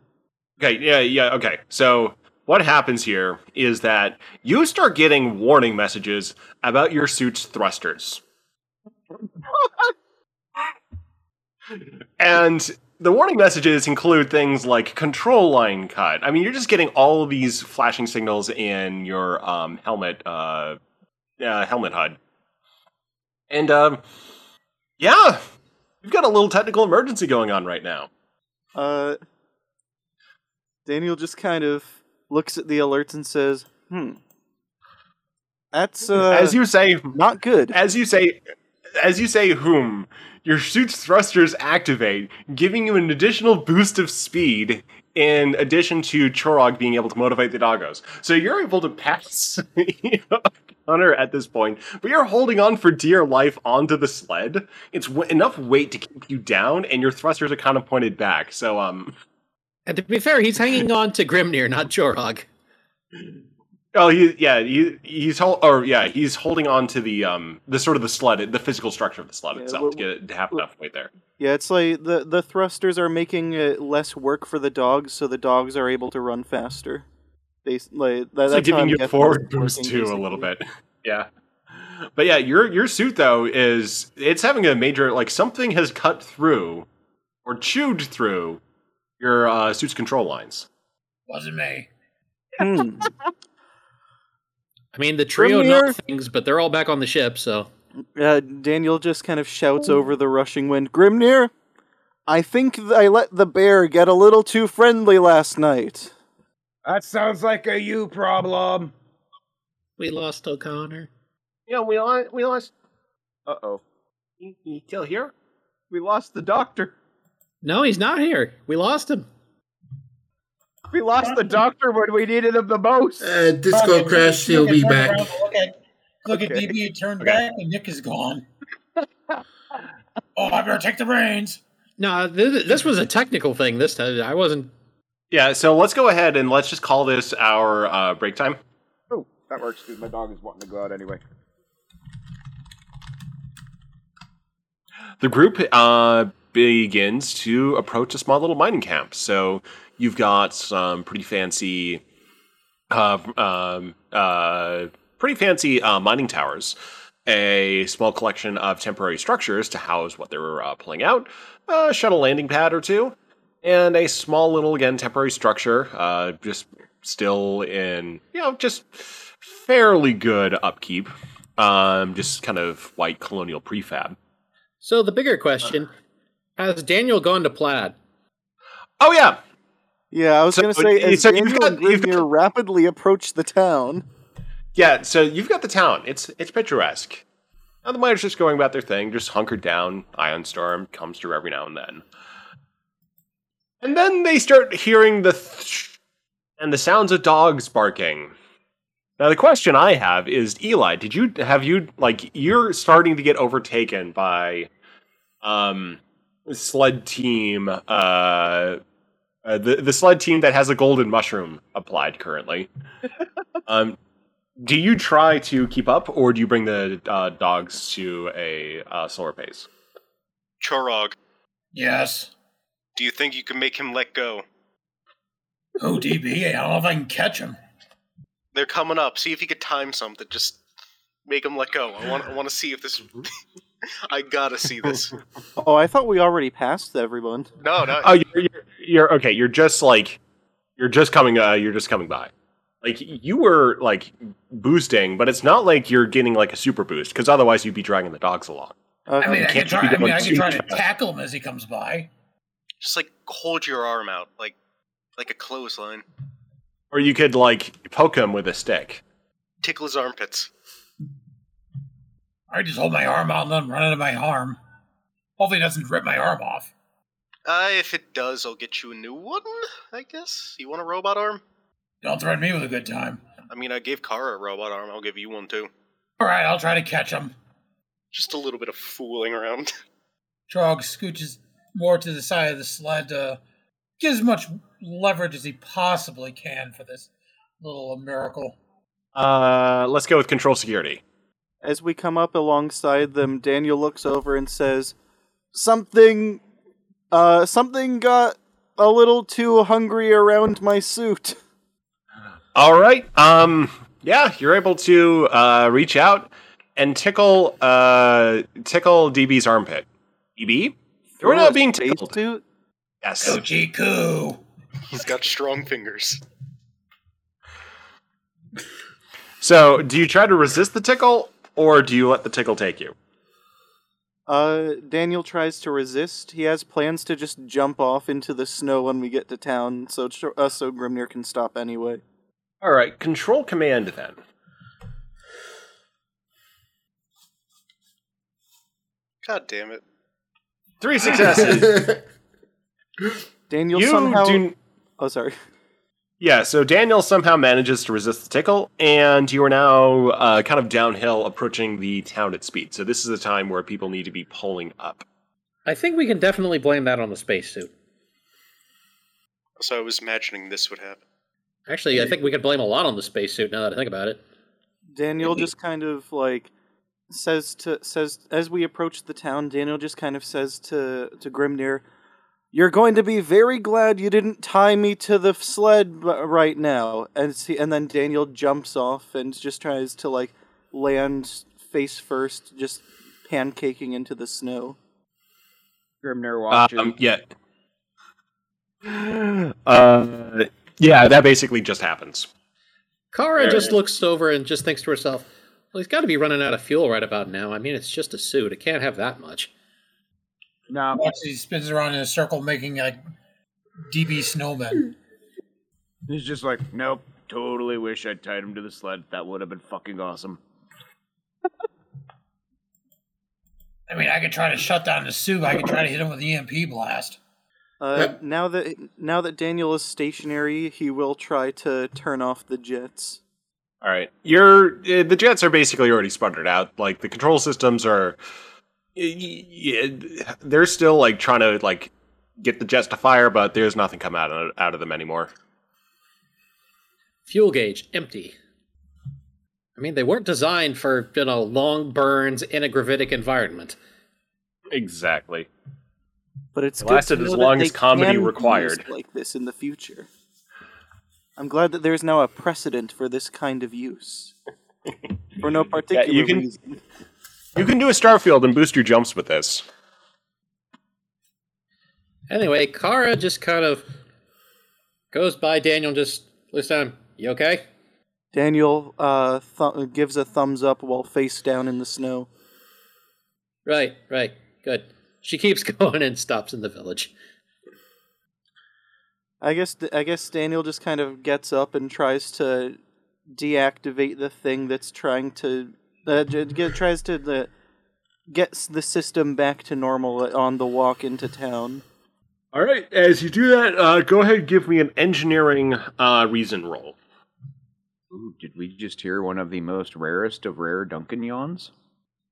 Okay, yeah, yeah, okay. So what happens here is that you start getting warning messages about your suit's thrusters. and the warning messages include things like control line cut. I mean, you're just getting all of these flashing signals in your um, helmet uh, uh, helmet HUD. And um, yeah, you've got a little technical emergency going on right now. Uh, Daniel just kind of looks at the alerts and says, "Hmm, that's uh, As you say, not good." as you say as you say whom your suit's thrusters activate giving you an additional boost of speed in addition to chorog being able to motivate the doggos. So you're able to pass hunter at this point but you're holding on for dear life onto the sled. It's w- enough weight to keep you down and your thrusters are kind of pointed back. So um and to be fair, he's hanging on to Grimnir, not Jorog. oh he yeah he, he's hol- or yeah he's holding on to the um the sort of the sled the physical structure of the sled Yeah, itself well- to get it to have enough weight there Yeah, it's like the the thrusters are making it less work for the dogs, so the dogs are able to run faster. They like that, It's like giving you forward boost working, too a little bit. Yeah. But yeah, your your suit though is it's having a major like something has cut through or chewed through your uh, suit's control lines. Wasn't me. Hmm. I mean, the trio Grimnir? things, but they're all back on the ship, so Uh, Daniel just kind of shouts over the rushing wind, Grimnir, I think th- I let the bear get a little too friendly last night. That sounds like a you problem. we lost O'Connor. Yeah, we lost. We lost. Uh oh. You, you still here? We lost the doctor. No, he's not here. We lost him. We lost the doctor when we needed him the most. Uh, Disco Okay, Crash, Nick he'll be back. around, Look at, look at Okay. DB turned Okay. back and Nick is gone. oh, I better take the reins. No, th- this was a technical thing this time. I wasn't. Yeah. So let's go ahead and let's just call this our uh, break time. Oh, that works because my dog is wanting to go out anyway. the group uh, begins to approach a small little mining camp. So you've got some pretty fancy, uh, um, uh, pretty fancy uh, mining towers, a small collection of temporary structures to house what they're uh, pulling out, a shuttle landing pad or two, and a small little again temporary structure, uh, just still in you know just fairly good upkeep. Um, just kind of white colonial prefab. So the bigger question: Has Daniel gone to Plaid? Oh yeah, Yeah, I was So, going to say, so you've got- you've got- rapidly approach the town, yeah. So you've got the town. It's it's picturesque. Now the miners just going about their thing, just hunkered down. Ion storm comes through every now and then, and then they start hearing the th- and the sounds of dogs barking. Now the question I have is, Eli, did you have you like you're starting to get overtaken by um sled team uh uh, the the sled team that has a golden mushroom applied currently. um, do you try to keep up, or do you bring the uh, dogs to a uh, slower pace? Chorog, Yes. do you think you can make him let go? Oh, DB, I don't know if I can catch him. They're coming up. See if you could time something. Just make him let go. I want. I want to see if this. I gotta see this. Oh, I thought we already passed everyone. No, no. Oh, you're, you're, you're okay. You're just like you're just coming. Uh, you're just coming by. Like you were like boosting, but it's not like you're getting like a super boost because otherwise you'd be dragging the dogs along. Okay. I mean, I can't can try. be I mean, I can try to tackle him as he comes by. Just like hold your arm out, like like a clothesline. Or you could like poke him with a stick. Tickle his armpits. I just hold my arm out and let him run into my arm. Hopefully, he doesn't rip my arm off. Uh, if it does, I'll get you a new one, I guess. You want a robot arm? Don't threaten me with a good time. I mean, I gave Kara a robot arm. I'll give you one too. All right, I'll try to catch him. Just a little bit of fooling around. Trog scooches more to the side of the sled to get as much leverage as he possibly can for this little miracle. Uh, let's go with control security. As we come up alongside them, Daniel looks over and says, "Something, uh, something got a little too hungry around my suit." All right. Um. Yeah, you're able to uh, reach out and tickle uh tickle DB's armpit. DB, you're not being tickled. suit? Yes. Coochie coo. He's got strong fingers. So, do you try to resist the tickle, or do you let the tickle take you? Uh, Daniel tries to resist. He has plans to just jump off into the snow when we get to town, so tr- uh, so Grimnir can stop anyway. All right. Control command then. God damn it. Three successes. Daniel you somehow. do. Oh, sorry. Yeah, so Daniel somehow manages to resist the tickle, and you are now uh, kind of downhill approaching the town at speed. So this is a time where people need to be pulling up. I think we can definitely blame that on the spacesuit. So I was imagining this would happen. Actually, I think we could blame a lot on the spacesuit now that I think about it. Daniel just kind of like says to says as we approach the town. Daniel just kind of says to to Grimnir, "You're going to be very glad you didn't tie me to the sled b- right now." And see, and then Daniel jumps off and just tries to like land face first, just pancaking into the snow. Grimnir watches. Um, yeah. Uh, yeah, that basically just happens. Kara There just looks over and just thinks to herself, well, he's got to be running out of fuel right about now. I mean, it's just a suit. It can't have that much. No, Watch he spins around in a circle, making like DB snowmen. he's just like, nope. Totally wish I'd tied him to the sled. That would have been fucking awesome. I mean, I could try to shut down the suit. I could try to hit him with the EMP blast. Uh, now that now that Daniel is stationary, he will try to turn off the jets. All right, you're uh, the jets are basically already sputtered out. Like the control systems are, y- y- they're still like trying to like get the jets to fire, but there's nothing coming out of, out of them anymore. Fuel gauge, empty. I mean, they weren't designed for, you know, long burns in a gravitic environment. Exactly. But it's It good lasted to as know long as comedy required. like this in the future. I'm glad that there's now a precedent for this kind of use. For no particular you can- reason. You can do a starfield and boost your jumps with this. Anyway, Kara just kind of goes by Daniel and just looks at him. You okay? Daniel uh, th- gives a thumbs up while face down in the snow. Right, right, good. She keeps going and stops in the village. I guess I guess Daniel just kind of gets up and tries to deactivate the thing that's trying to uh, j- get, tries to uh, get the system back to normal on the walk into town. All right, as you do that, uh, go ahead and give me an engineering uh, reason roll. Ooh, did we just hear one of the most rarest of rare Duncan yawns?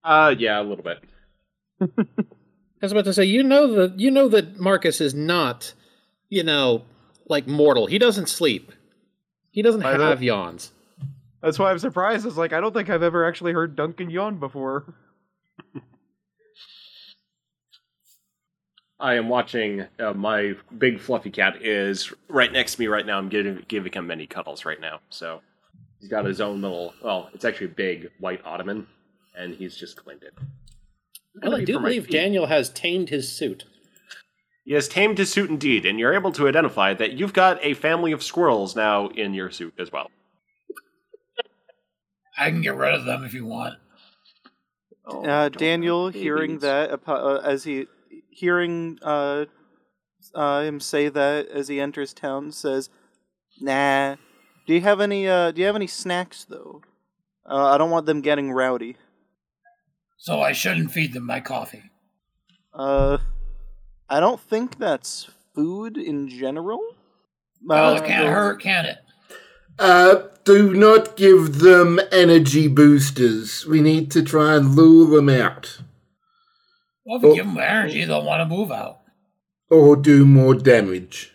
Uh, yeah, a little bit. I was about to say, you know that you know that Marcus is not, you know, like mortal. He doesn't sleep. He doesn't I don't- have yawns. That's why I'm surprised. It's like I don't think I've ever actually heard Duncan yawn before. I am watching. Uh, my big fluffy cat is right next to me right now. I'm giving giving him many cuddles right now. So he's got his own little. Well, it's actually a big white ottoman, and he's just claimed it. Well, I do believe feet. Daniel has tamed his suit. He has tamed his suit indeed, and you're able to identify that you've got a family of squirrels now in your suit as well. I can get rid of them if you want. Oh, Uh, Daniel, hearing that, uh, as he hearing uh, uh, him say that as he enters town, says, "Nah. Do you have any? Uh, do you have any snacks though? Uh, I don't want them getting rowdy. So I shouldn't feed them my coffee. Uh, I don't think that's food in general. Well, Uh, it can't hurt, can it? Uh, do not give them energy boosters. We need to try and lure them out. Well, if you Oh. give them energy, they'll want to move out. Or do more damage.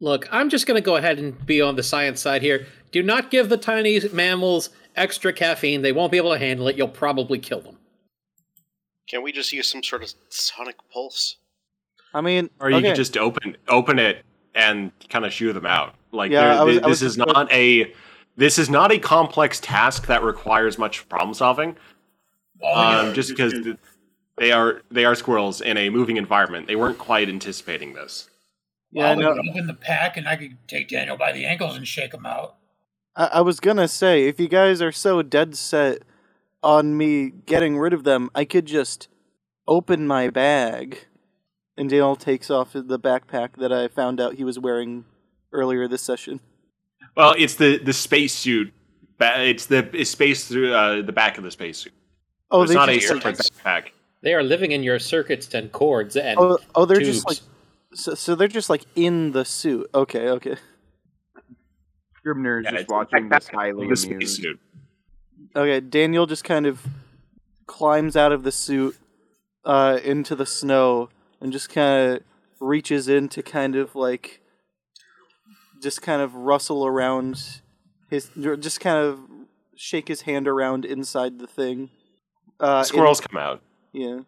Look, I'm just going to go ahead and be on the science side here. Do not give the tiny mammals extra caffeine. They won't be able to handle it. You'll probably kill them. Can we just use some sort of sonic pulse? I mean, Or you okay. could just open open it and kind of shoo them out. Like Yeah, there- was- this was is just- not a this is not a complex task that requires much problem solving. Well, Um, yeah. just because they are they are squirrels in a moving environment, they weren't quite anticipating this. Yeah, I well, we know. could open the pack and I could take Daniel by the ankles and shake him out. I, I was gonna say, if you guys are so dead set on me getting rid of them, I could just open my bag. And Daniel takes off the backpack that I found out he was wearing earlier this session. Well, it's the the spacesuit. It's the it's space through uh, the back of the spacesuit. Oh, it's they not a just, like, separate backpack. They are living in your circuits and cords and oh, oh, they're just like so, so they're just like in the suit. Okay, okay, Grimnir is Yeah, just watching backpack this highly the amused. spacesuit. okay. Daniel just kind of climbs out of the suit uh, into the snow and just kind of reaches in to kind of like just kind of rustle around his just kind of shake his hand around inside the thing. Uh, in- Squirrels come out. yeah.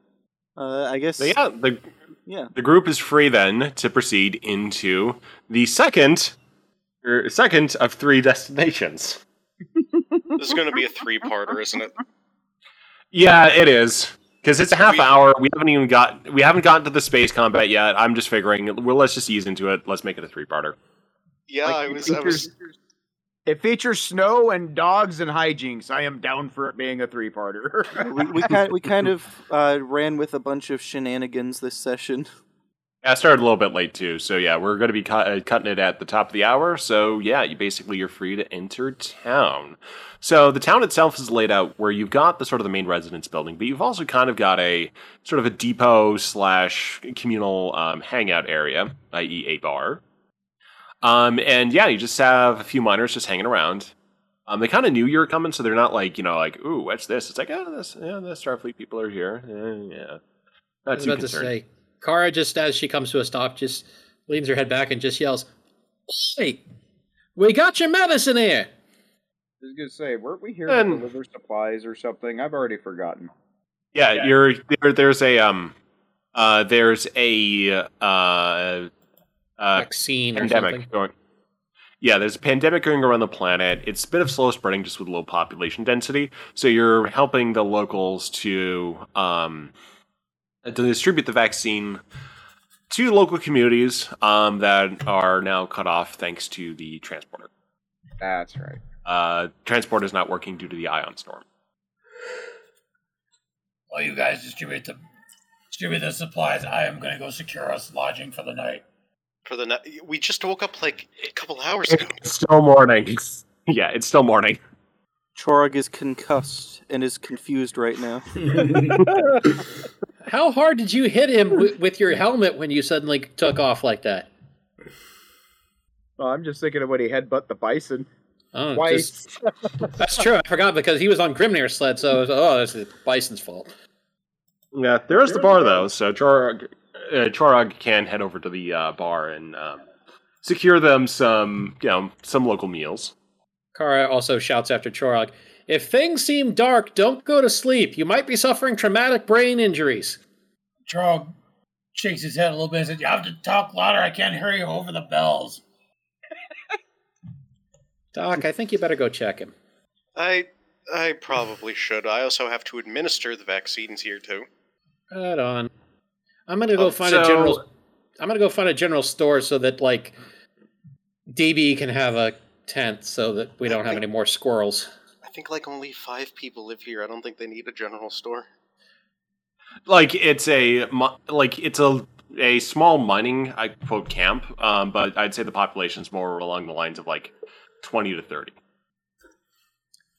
Uh, I guess. So yeah, the Yeah. the group is free then to proceed into the second er, second of three destinations. This is going to be a three-parter, isn't it? Yeah, it is because it's a half We- hour. We haven't even got we haven't gotten to the space combat yet. I'm just figuring. Well, let's just ease into it. Let's make it a three parter. Yeah, Like, I it was. I was. features- It features snow and dogs and hijinks. I am down for it being a three-parter. we we kind we kind of uh, ran with a bunch of shenanigans this session. I started a little bit late too, so yeah, we're going to be cut, uh, cutting it at the top of the hour. So yeah, you basically you're free to enter town. So the town itself is laid out where you've got the sort of the main residence building, but you've also kind of got a sort of a depot slash communal um, hangout area, i.e., a bar. Um, and yeah, you just have a few miners just hanging around. Um, they kind of knew you were coming, so they're not like you know like ooh, what's this? It's like oh, this yeah, the Starfleet people are here. Yeah, yeah. I was too about to say, Kara just as she comes to a stop, just leans her head back and just yells, "Hey, we got your medicine here." I was gonna say, weren't we here And- to deliver supplies or something? I've already forgotten. Yeah, you're there, there's a um uh there's a uh uh Vaccine or something. pandemic going yeah, there's a pandemic going around the planet. It's a bit of slow spreading just with low population density. So you're helping the locals to um to distribute the vaccine to local communities um that are now cut off thanks to the transporter. That's right. Uh transport is not working due to the ion storm. While you guys distribute the distribute the supplies, I am going to go secure us lodging for the night. For the night, we just woke up like a couple hours ago. It's still morning. yeah, it's still morning. Chorog is concussed and is confused right now. How hard did you hit him w- with your helmet when you suddenly took off like that? Well, I'm just thinking of when he headbutt the bison Oh, twice. just- that's true. I forgot because he was on Grimnir's sled, so was, oh, it's the Bison's fault. Yeah, there is the bar though, so Chorog, uh, Chorog can head over to the uh, bar and um, secure them some, you know, some local meals. Kara also shouts after Chorog, "If things seem dark, don't go to sleep. You might be suffering traumatic brain injuries." Trog shakes his head a little bit and says, You have to talk louder. I can't hear you over the bells. Doc, I think you better go check him. I I probably should. I also have to administer the vaccines here too. Right on. I'm gonna go Oh, find a general. I'm gonna go find a general store so that like DB can have a tent so that we don't have any more squirrels. I think like only five people live here. I don't think they need a general store. Like it's a like it's a a small mining I quote camp, um, but I'd say the population's more along the lines of like twenty to thirty.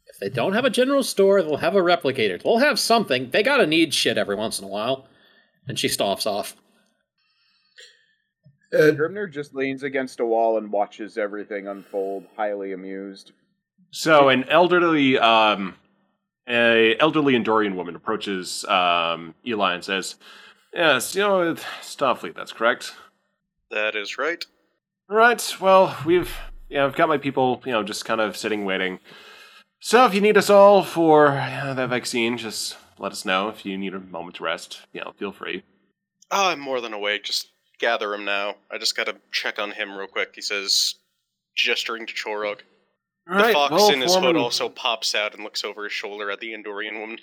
If they don't have a general store, they'll have a replicator. They'll have something. They gotta need shit every once in a while. And she stops off. Uh, Grimnir just leans against a wall and watches everything unfold, highly amused. So an elderly um, a elderly Andorian woman approaches um, Eli and says, "Yes, you know, with Starfleet, that's correct." That is right. Right. Well, we've yeah, I've got my people, you know, just kind of sitting waiting. So if you need us all for uh, that vaccine, just let us know. If you need a moment to rest, you know, feel free. Oh, I'm more than awake. Just gather him now. I just gotta check on him real quick. He says, gesturing to Chorog. The All right, fox well, in his hood also pops out and looks over his shoulder at the Andorian woman.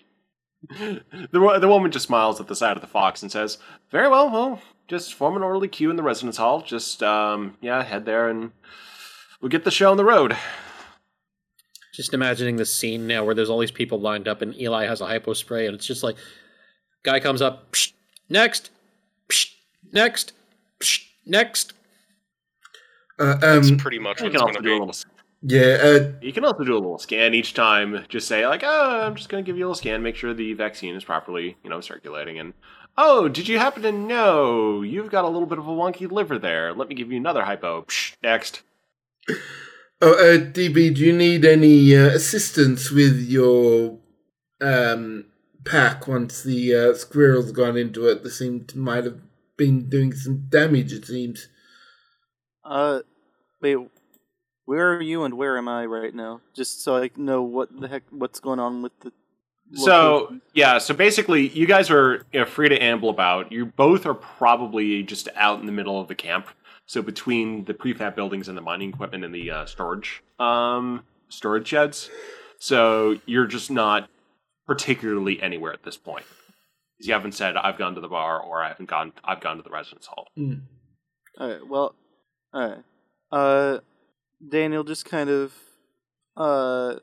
the, the woman just smiles at the side of the fox and says, "Very well. Well, just form an orderly queue in the residence hall. Just um, yeah, head there and we'll get the show on the road." Just imagining the scene now where there's all these people lined up and Eli has a hypo spray and it's just like guy comes up, psh, next, psh, next, psh, next. uh, That's um, pretty much You what can it's also gonna do a be. little. yeah, uh, You can also do a little scan each time. Just say like, "Oh, I'm just going to give you a little scan, make sure the vaccine is properly, you know, circulating." And oh, did you happen to know you've got a little bit of a wonky liver there? Let me give you another hypo. Psh, next. oh, uh, DB, do you need any uh, assistance with your um, pack once the uh, squirrels gone into it? They seem to might have been doing some damage, it seems. Uh, wait, where are you and where am I right now? Just so I know what the heck what's going on with the. So location. yeah, so basically, you guys are you know, free to amble about. You both are probably just out in the middle of the camp. So between the prefab buildings and the mining equipment and the uh, storage um, storage sheds, so you're just not particularly anywhere at this point. 'Cause You haven't said I've gone to the bar or I haven't gone. I've gone to the residence hall. Mm. Alright, well, alright. Uh, Daniel just kind of, uh,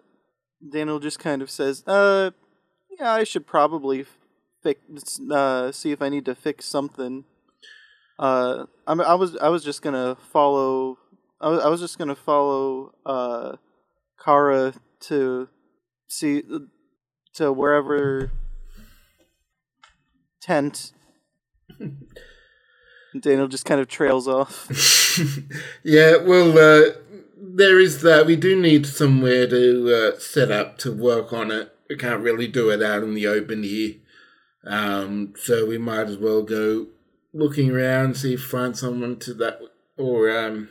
Daniel just kind of says, uh, yeah, I should probably fix, uh, see if I need to fix something. Uh, I'm, I was, I was just gonna follow, I was, I was just gonna follow, uh, Kara to see, to wherever tent. Daniel just kind of trails off. yeah, well, uh, there is that. We do need somewhere to uh, set up to work on it. We can't really do it out in the open here. Um, so we might as well go looking around, see if find someone to that, or um,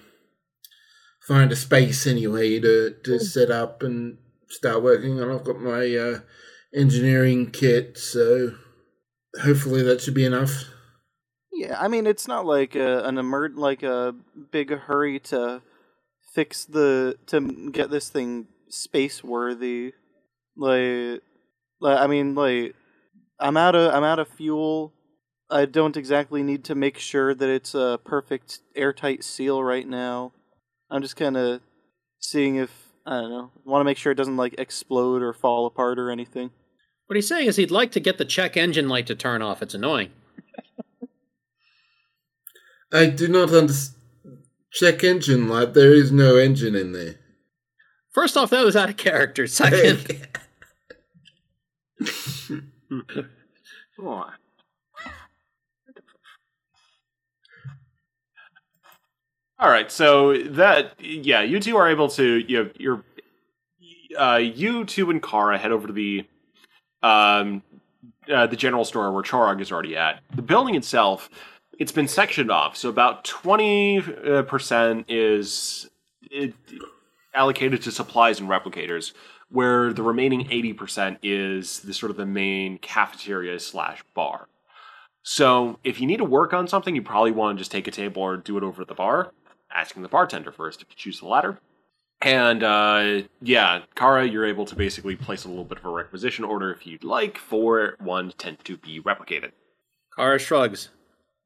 find a space anyway to, to set up and start working on. I've got my uh, engineering kit, so hopefully that should be enough. Yeah, I mean it's not like a, an emer- like a big hurry to fix the to get this thing space worthy. Like, like I mean like I'm out of I'm out of fuel. I don't exactly need to make sure that it's a perfect airtight seal right now. I'm just kind of seeing if I don't know. Want to make sure it doesn't like explode or fall apart or anything. What he's saying is he'd like to get the check engine light to turn off. It's annoying. I do not understand. Check engine light. There is no engine in there. First off, that was out of character. Second, All right, so that yeah, you two are able to you know, you're uh, you two and Kara head over to the um uh, the general store where Chorog is already at. The building itself, it's been sectioned off, so about twenty percent is it, allocated to supplies and replicators, where the remaining eighty percent is the sort of the main cafeteria slash bar. So if you need to work on something, you probably want to just take a table or do it over at the bar, asking the bartender first if you choose the latter. And uh, yeah, Kara, you're able to basically place a little bit of a requisition order if you'd like for one tent to be replicated. Kara shrugs.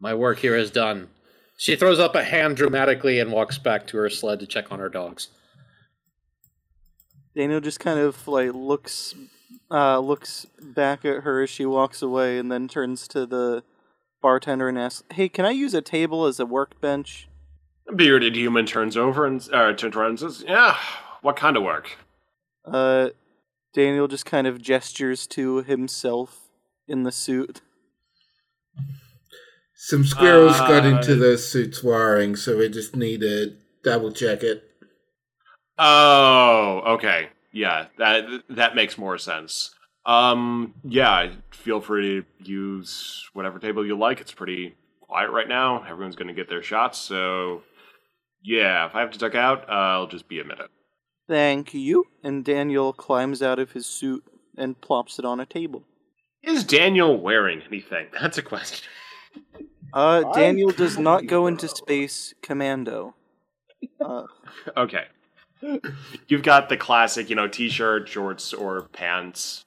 My work here is done. She throws up a hand dramatically and walks back to her sled to check on her dogs. Daniel just kind of like looks uh, looks back at her as she walks away, and then turns to the bartender and asks, "Hey, can I use a table as a workbench?" The bearded human turns over and uh, turns around and says, "Yeah, what kind of work?" Uh, Daniel just kind of gestures to himself in the suit. Some squirrels got Uh, into the suit's wiring, so we just need to double check it. Oh, okay. Yeah, that that makes more sense. Um, yeah, feel free to use whatever table you like. It's pretty quiet right now. Everyone's going to get their shots, so yeah, if I have to duck out, uh, I'll just be a minute. Thank you. And Daniel climbs out of his suit and plops it on a table. Is Daniel wearing anything? That's a question. Uh, Daniel does not go into space commando. Uh, Okay. You've got the classic, you know, t-shirt, shorts, or pants.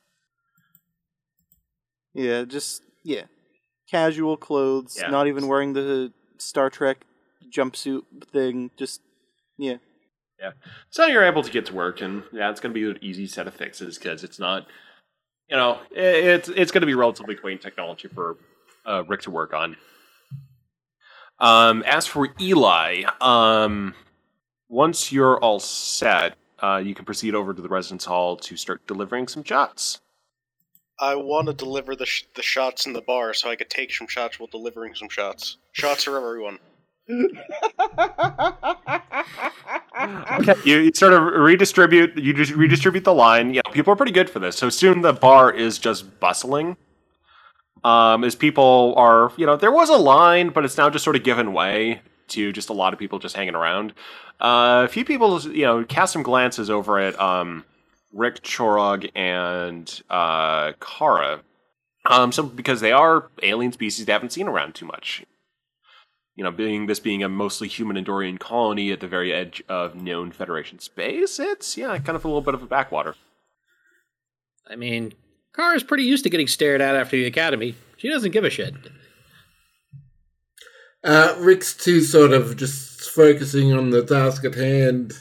yeah, just yeah, casual clothes. Yeah. Not even wearing the Star Trek jumpsuit thing. Just yeah. Yeah. So you're able to get to work, and yeah, it's going to be an easy set of fixes because it's not, you know, it's it's going to be relatively quaint technology for uh, Rick to work on. Um, as for Eli, um, once you're all set, uh, you can proceed over to the residence hall to start delivering some shots. I want to deliver the sh- the shots in the bar so I could take some shots while delivering some shots. Shots for everyone. Okay, you, you sort of redistribute. You just redistribute the line. You know, people are pretty good for this. So soon the bar is just bustling. Um, as people are, you know, there was a line, but it's now just sort of given way to just a lot of people just hanging around. Uh, a few people, you know, cast some glances over at um, Rick Chorog and uh, Kara. Um, because they are alien species they haven't seen around too much you know, being this being a mostly human Andorian colony at the very edge of known Federation space, it's yeah, kind of a little bit of a backwater. I mean, Kara's pretty used to getting stared at after the academy. She doesn't give a shit. Uh, Rick's too sort of just focusing on the task at hand.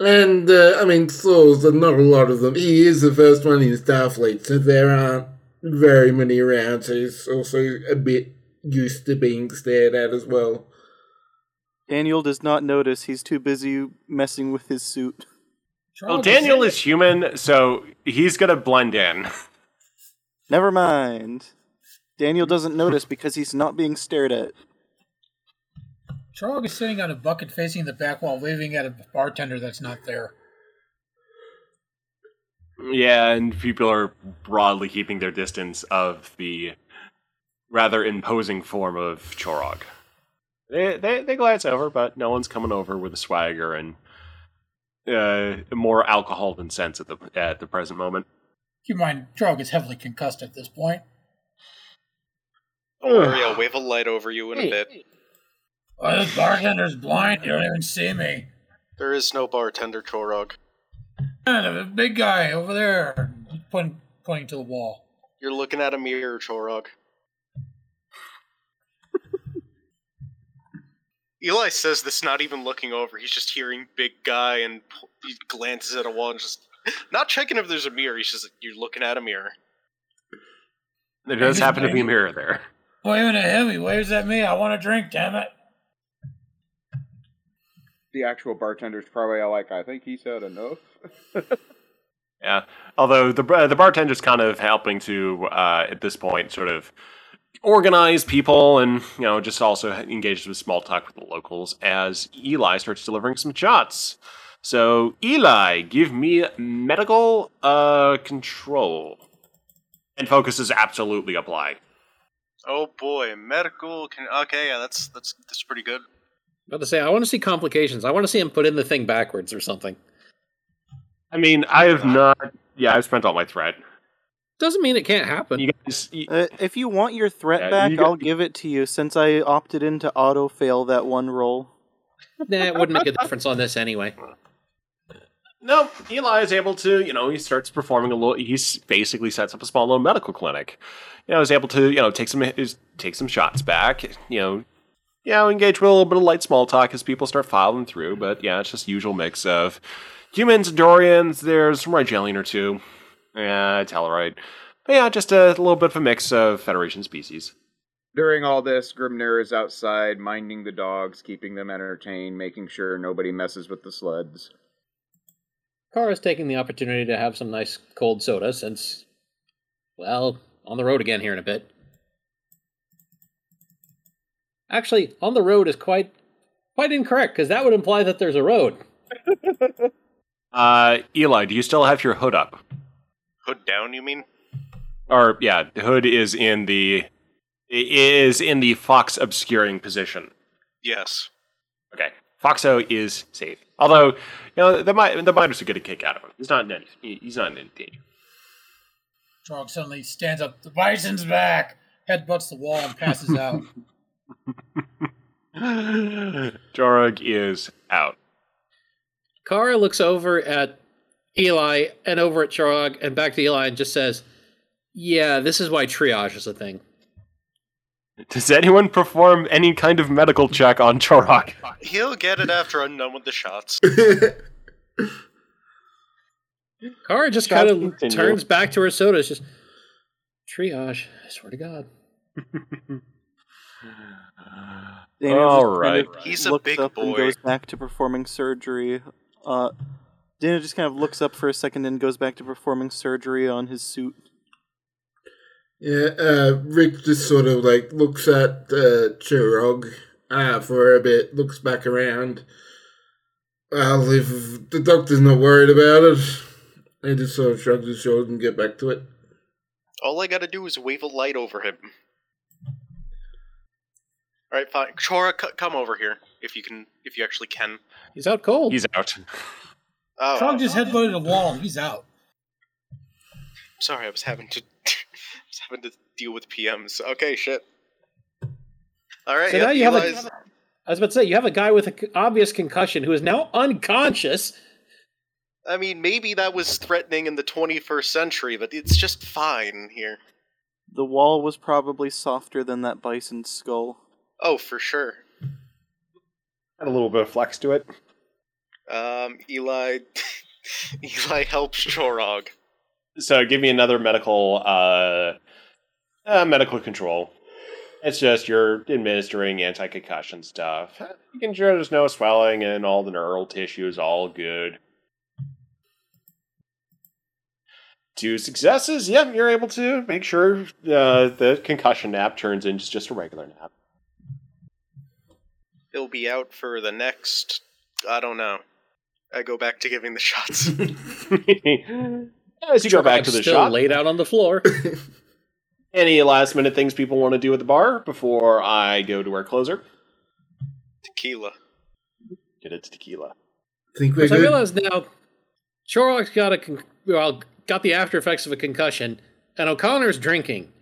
And, uh, I mean, souls are not a lot of them. He is the first one in Starfleet, so there aren't very many around, so he's also a bit used to being stared at as well. Daniel does not notice. He's too busy messing with his suit. Well, Daniel is human, so he's gonna blend in. Never mind. Daniel doesn't notice because he's not being stared at. Trog is sitting on a bucket facing the back wall, waving at a bartender that's not there. Yeah, and people are broadly keeping their distance of the rather imposing form of Chorog. They, they they glance over, but no one's coming over with a swagger and uh, more alcohol than sense at the at the present moment. Keep in mind, Trog is heavily concussed at this point. Don't worry, I'll wave a light over you in a Hey, bit. Oh, this bartender's blind. You don't even see me. There is no bartender, Chorog. Ah, the big guy over there, pointing, pointing to the wall. You're looking at a mirror, Chorog. Eli says this not even looking over. He's just hearing big guy and he glances at a wall and just not checking if there's a mirror. He's just you're looking at a mirror. There does happen to be a mirror there. Waving at him, he waves at me. I want a drink, damn it. The actual bartender's probably like, I think he's had enough. Yeah. Although the uh, the bartender's kind of helping to uh, at this point sort of organize people and you know just also engages with small talk with the locals as Eli starts delivering some shots. So Eli, give me medical uh, control, and focus is absolutely apply. Oh boy, medical. Can okay, yeah, that's that's that's pretty good. About to say, I want to see complications. I want to see him put in the thing backwards or something. I mean, I have not. Yeah, I've spent all my threat. Doesn't mean it can't happen. You guys, y- Uh, if you want your threat Yeah, back, you I'll give it to you since I opted in to auto fail that one roll. nah, it wouldn't make a difference on this anyway. No, Eli is able to, you know, he starts performing a little. He basically sets up a small little medical clinic. You know, is able to, you know, take some is take some shots back. You know, yeah, we engage with a little bit of light small talk as people start filing through. But yeah, it's just usual mix of humans and Dorians. There's some Rigelian or two. Yeah, Tellarite. But yeah, just a little bit of a mix of Federation species. During all this, Grimnir is outside minding the dogs, keeping them entertained, making sure nobody messes with the sleds. Kara's taking the opportunity to have some nice cold soda since, well, on the road again here in a bit. Actually, on the road is quite quite incorrect because that would imply that there's a road. Uh, Eli, do you still have your hood up? Hood down, you mean? Or yeah, the hood is in the is in the fox obscuring position. Yes. Okay, Foxo is safe. Although, you know, the mi- the miners are get a kick out of him. He's not in any, he's not in any danger. Trog suddenly stands up. The bison's back. Headbutts the wall and passes out. Chorog is out. Kara looks over at Eli and over at Chorog and back to Eli and just says, Yeah, this is why triage is a thing. Does anyone perform any kind of medical check on Chorog? He'll get it after I'm done with the shots. Kara just kind of turns back to her soda. It's just, Triage, I swear to God. Daniel All just kind of He's a looks big up and goes back to performing surgery. Uh, Daniel just kind of looks up for a second and goes back to performing surgery on his suit. Yeah, uh, Rick just sort of like looks at uh, Chorog uh, for a bit, looks back around. Well, if the doctor's not worried about it, he just sort of shrugs his shoulders and get back to it. All I gotta do is wave a light over him. Alright, fine. Chora, c- come over here. If you can, if you actually can. He's out cold. He's out. Oh, Trog just headbutted the wall he's out. sorry, I was having to, I was having to deal with PMs. Okay, shit. Alright, So yep, now you have a- Eli's- I was about to say, you have a guy with an obvious concussion who is now unconscious. I mean, maybe that was threatening in the 21st century, but it's just fine here. The wall was probably softer than that bison's skull. Oh, for sure. Had a little bit of flex to it. Um, Eli, Eli helps Chorog. So give me another medical uh, uh medical control. It's just you're administering anti concussion stuff. You can sure there's no swelling and all the neural tissue is all good. Two successes. Yep, you're able to make sure uh, the concussion nap turns into just a regular nap. He'll be out for the next. I don't know. I go back to giving the shots. As you go back to I'm the still shop, laid out on the floor. any last minute things people want to do at the bar before I go to our closer? Tequila. Get it to tequila. Think we're Because I realize now, Chorog's got a con- well, got the after effects of a concussion, and O'Connor's drinking.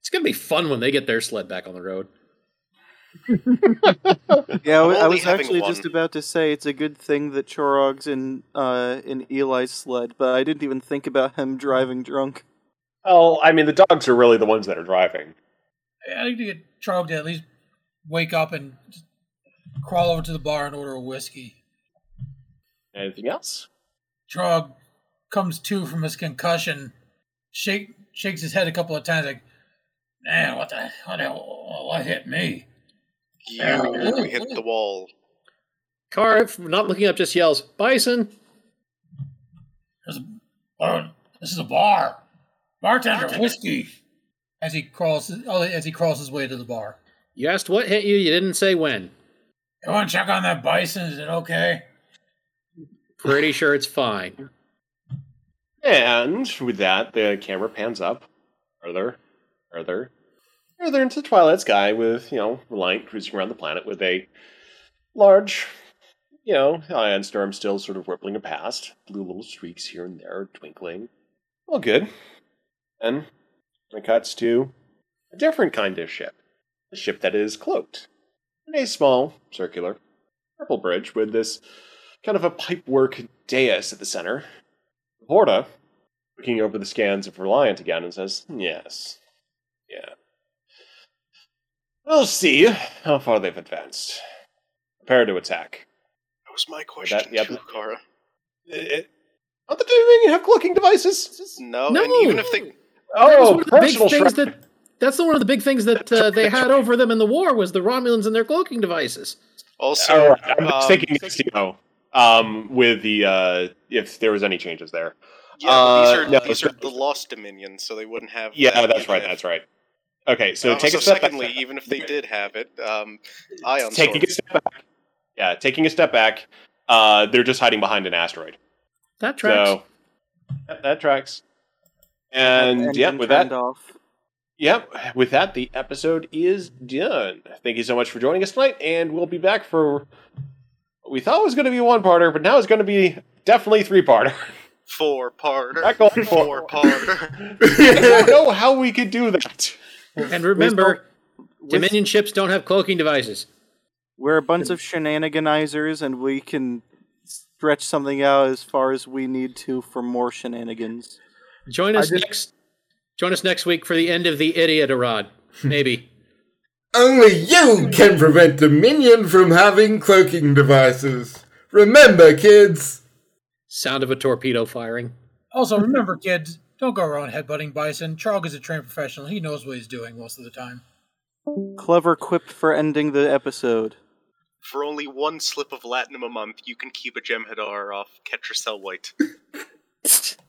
It's gonna be fun when they get their sled back on the road. Yeah, I I'm wa- I only was actually one. just about to say it's a good thing that Chorog's in uh, in Eli's sled, but I didn't even think about him driving drunk. Well, I mean, the dogs are really the ones that are driving. I need to get Chorog to at least wake up and crawl over to the bar and order a whiskey. Anything else? Chorog comes to from his concussion, shake shakes his head a couple of times, like, "Man, what the what, the, what hit me?" You hit the wall. Kara, not looking up, just yells, "Bison!" There's a, oh, this is a bar. Bartender, whiskey. As he crawls, oh, as he crawls his way to the bar. You asked what hit you. You didn't say when. You want to check on that bison? Is it okay? Pretty sure it's fine. And with that, the camera pans up further, further, further into twilight sky with, you know, Reliant cruising around the planet with a large, you know, ion storm still sort of rippling past. Blue little streaks here and there twinkling. All good. And it cuts to a different kind of ship. A ship that is cloaked. In a small, circular, purple bridge with this kind of a pipework dais at the center. Horta, looking over the scans of Reliant again, and says, Yes. Yeah. We'll see how far they've advanced. Prepare to attack. That was my question, That- yep. too, Kara. It, not that they have cloaking devices. No, No. and even if they That was Oh, one of the big personal things shred. that. That's the one of the big things that uh, they had over them in the war was the Romulans and their cloaking devices. also, All right, I'm just um, taking a um, with the uh, if there was any changes there. yeah, but these Uh, are no, these are the Lost Dominions, so they wouldn't have. Yeah, that that's right. if- That's right. Okay, so Uh, take so a step secondly, back. even if they did have it, um, Ion taking Sword. a step back. Yeah, taking a step back. Uh, they're just hiding behind an asteroid. That tracks. So that, that tracks. And Engine yeah, with that, off. Yep. With that, the episode is done. Thank you so much for joining us tonight, and we'll be back for what we thought was going to be one parter, but now it's going to be definitely three parter. Four parter. Back on Four four. parter. I don't know how we could do that. And remember, With- Dominion ships don't have cloaking devices. We're a bunch of shenaniganizers, and we can stretch something out as far as we need to for more shenanigans. Join us just- next. Join us next week for the end of the Idiot-a-Rod. Maybe. Only you can prevent Dominion from having cloaking devices. Remember, kids. Sound of a torpedo firing. Also, remember, kids, don't go around headbutting Bison. Charles is a trained professional. He knows what he's doing most of the time. Clever quip for ending the episode. For only one slip of latinum a month, you can keep a Jem'Hadar off Ketracel White.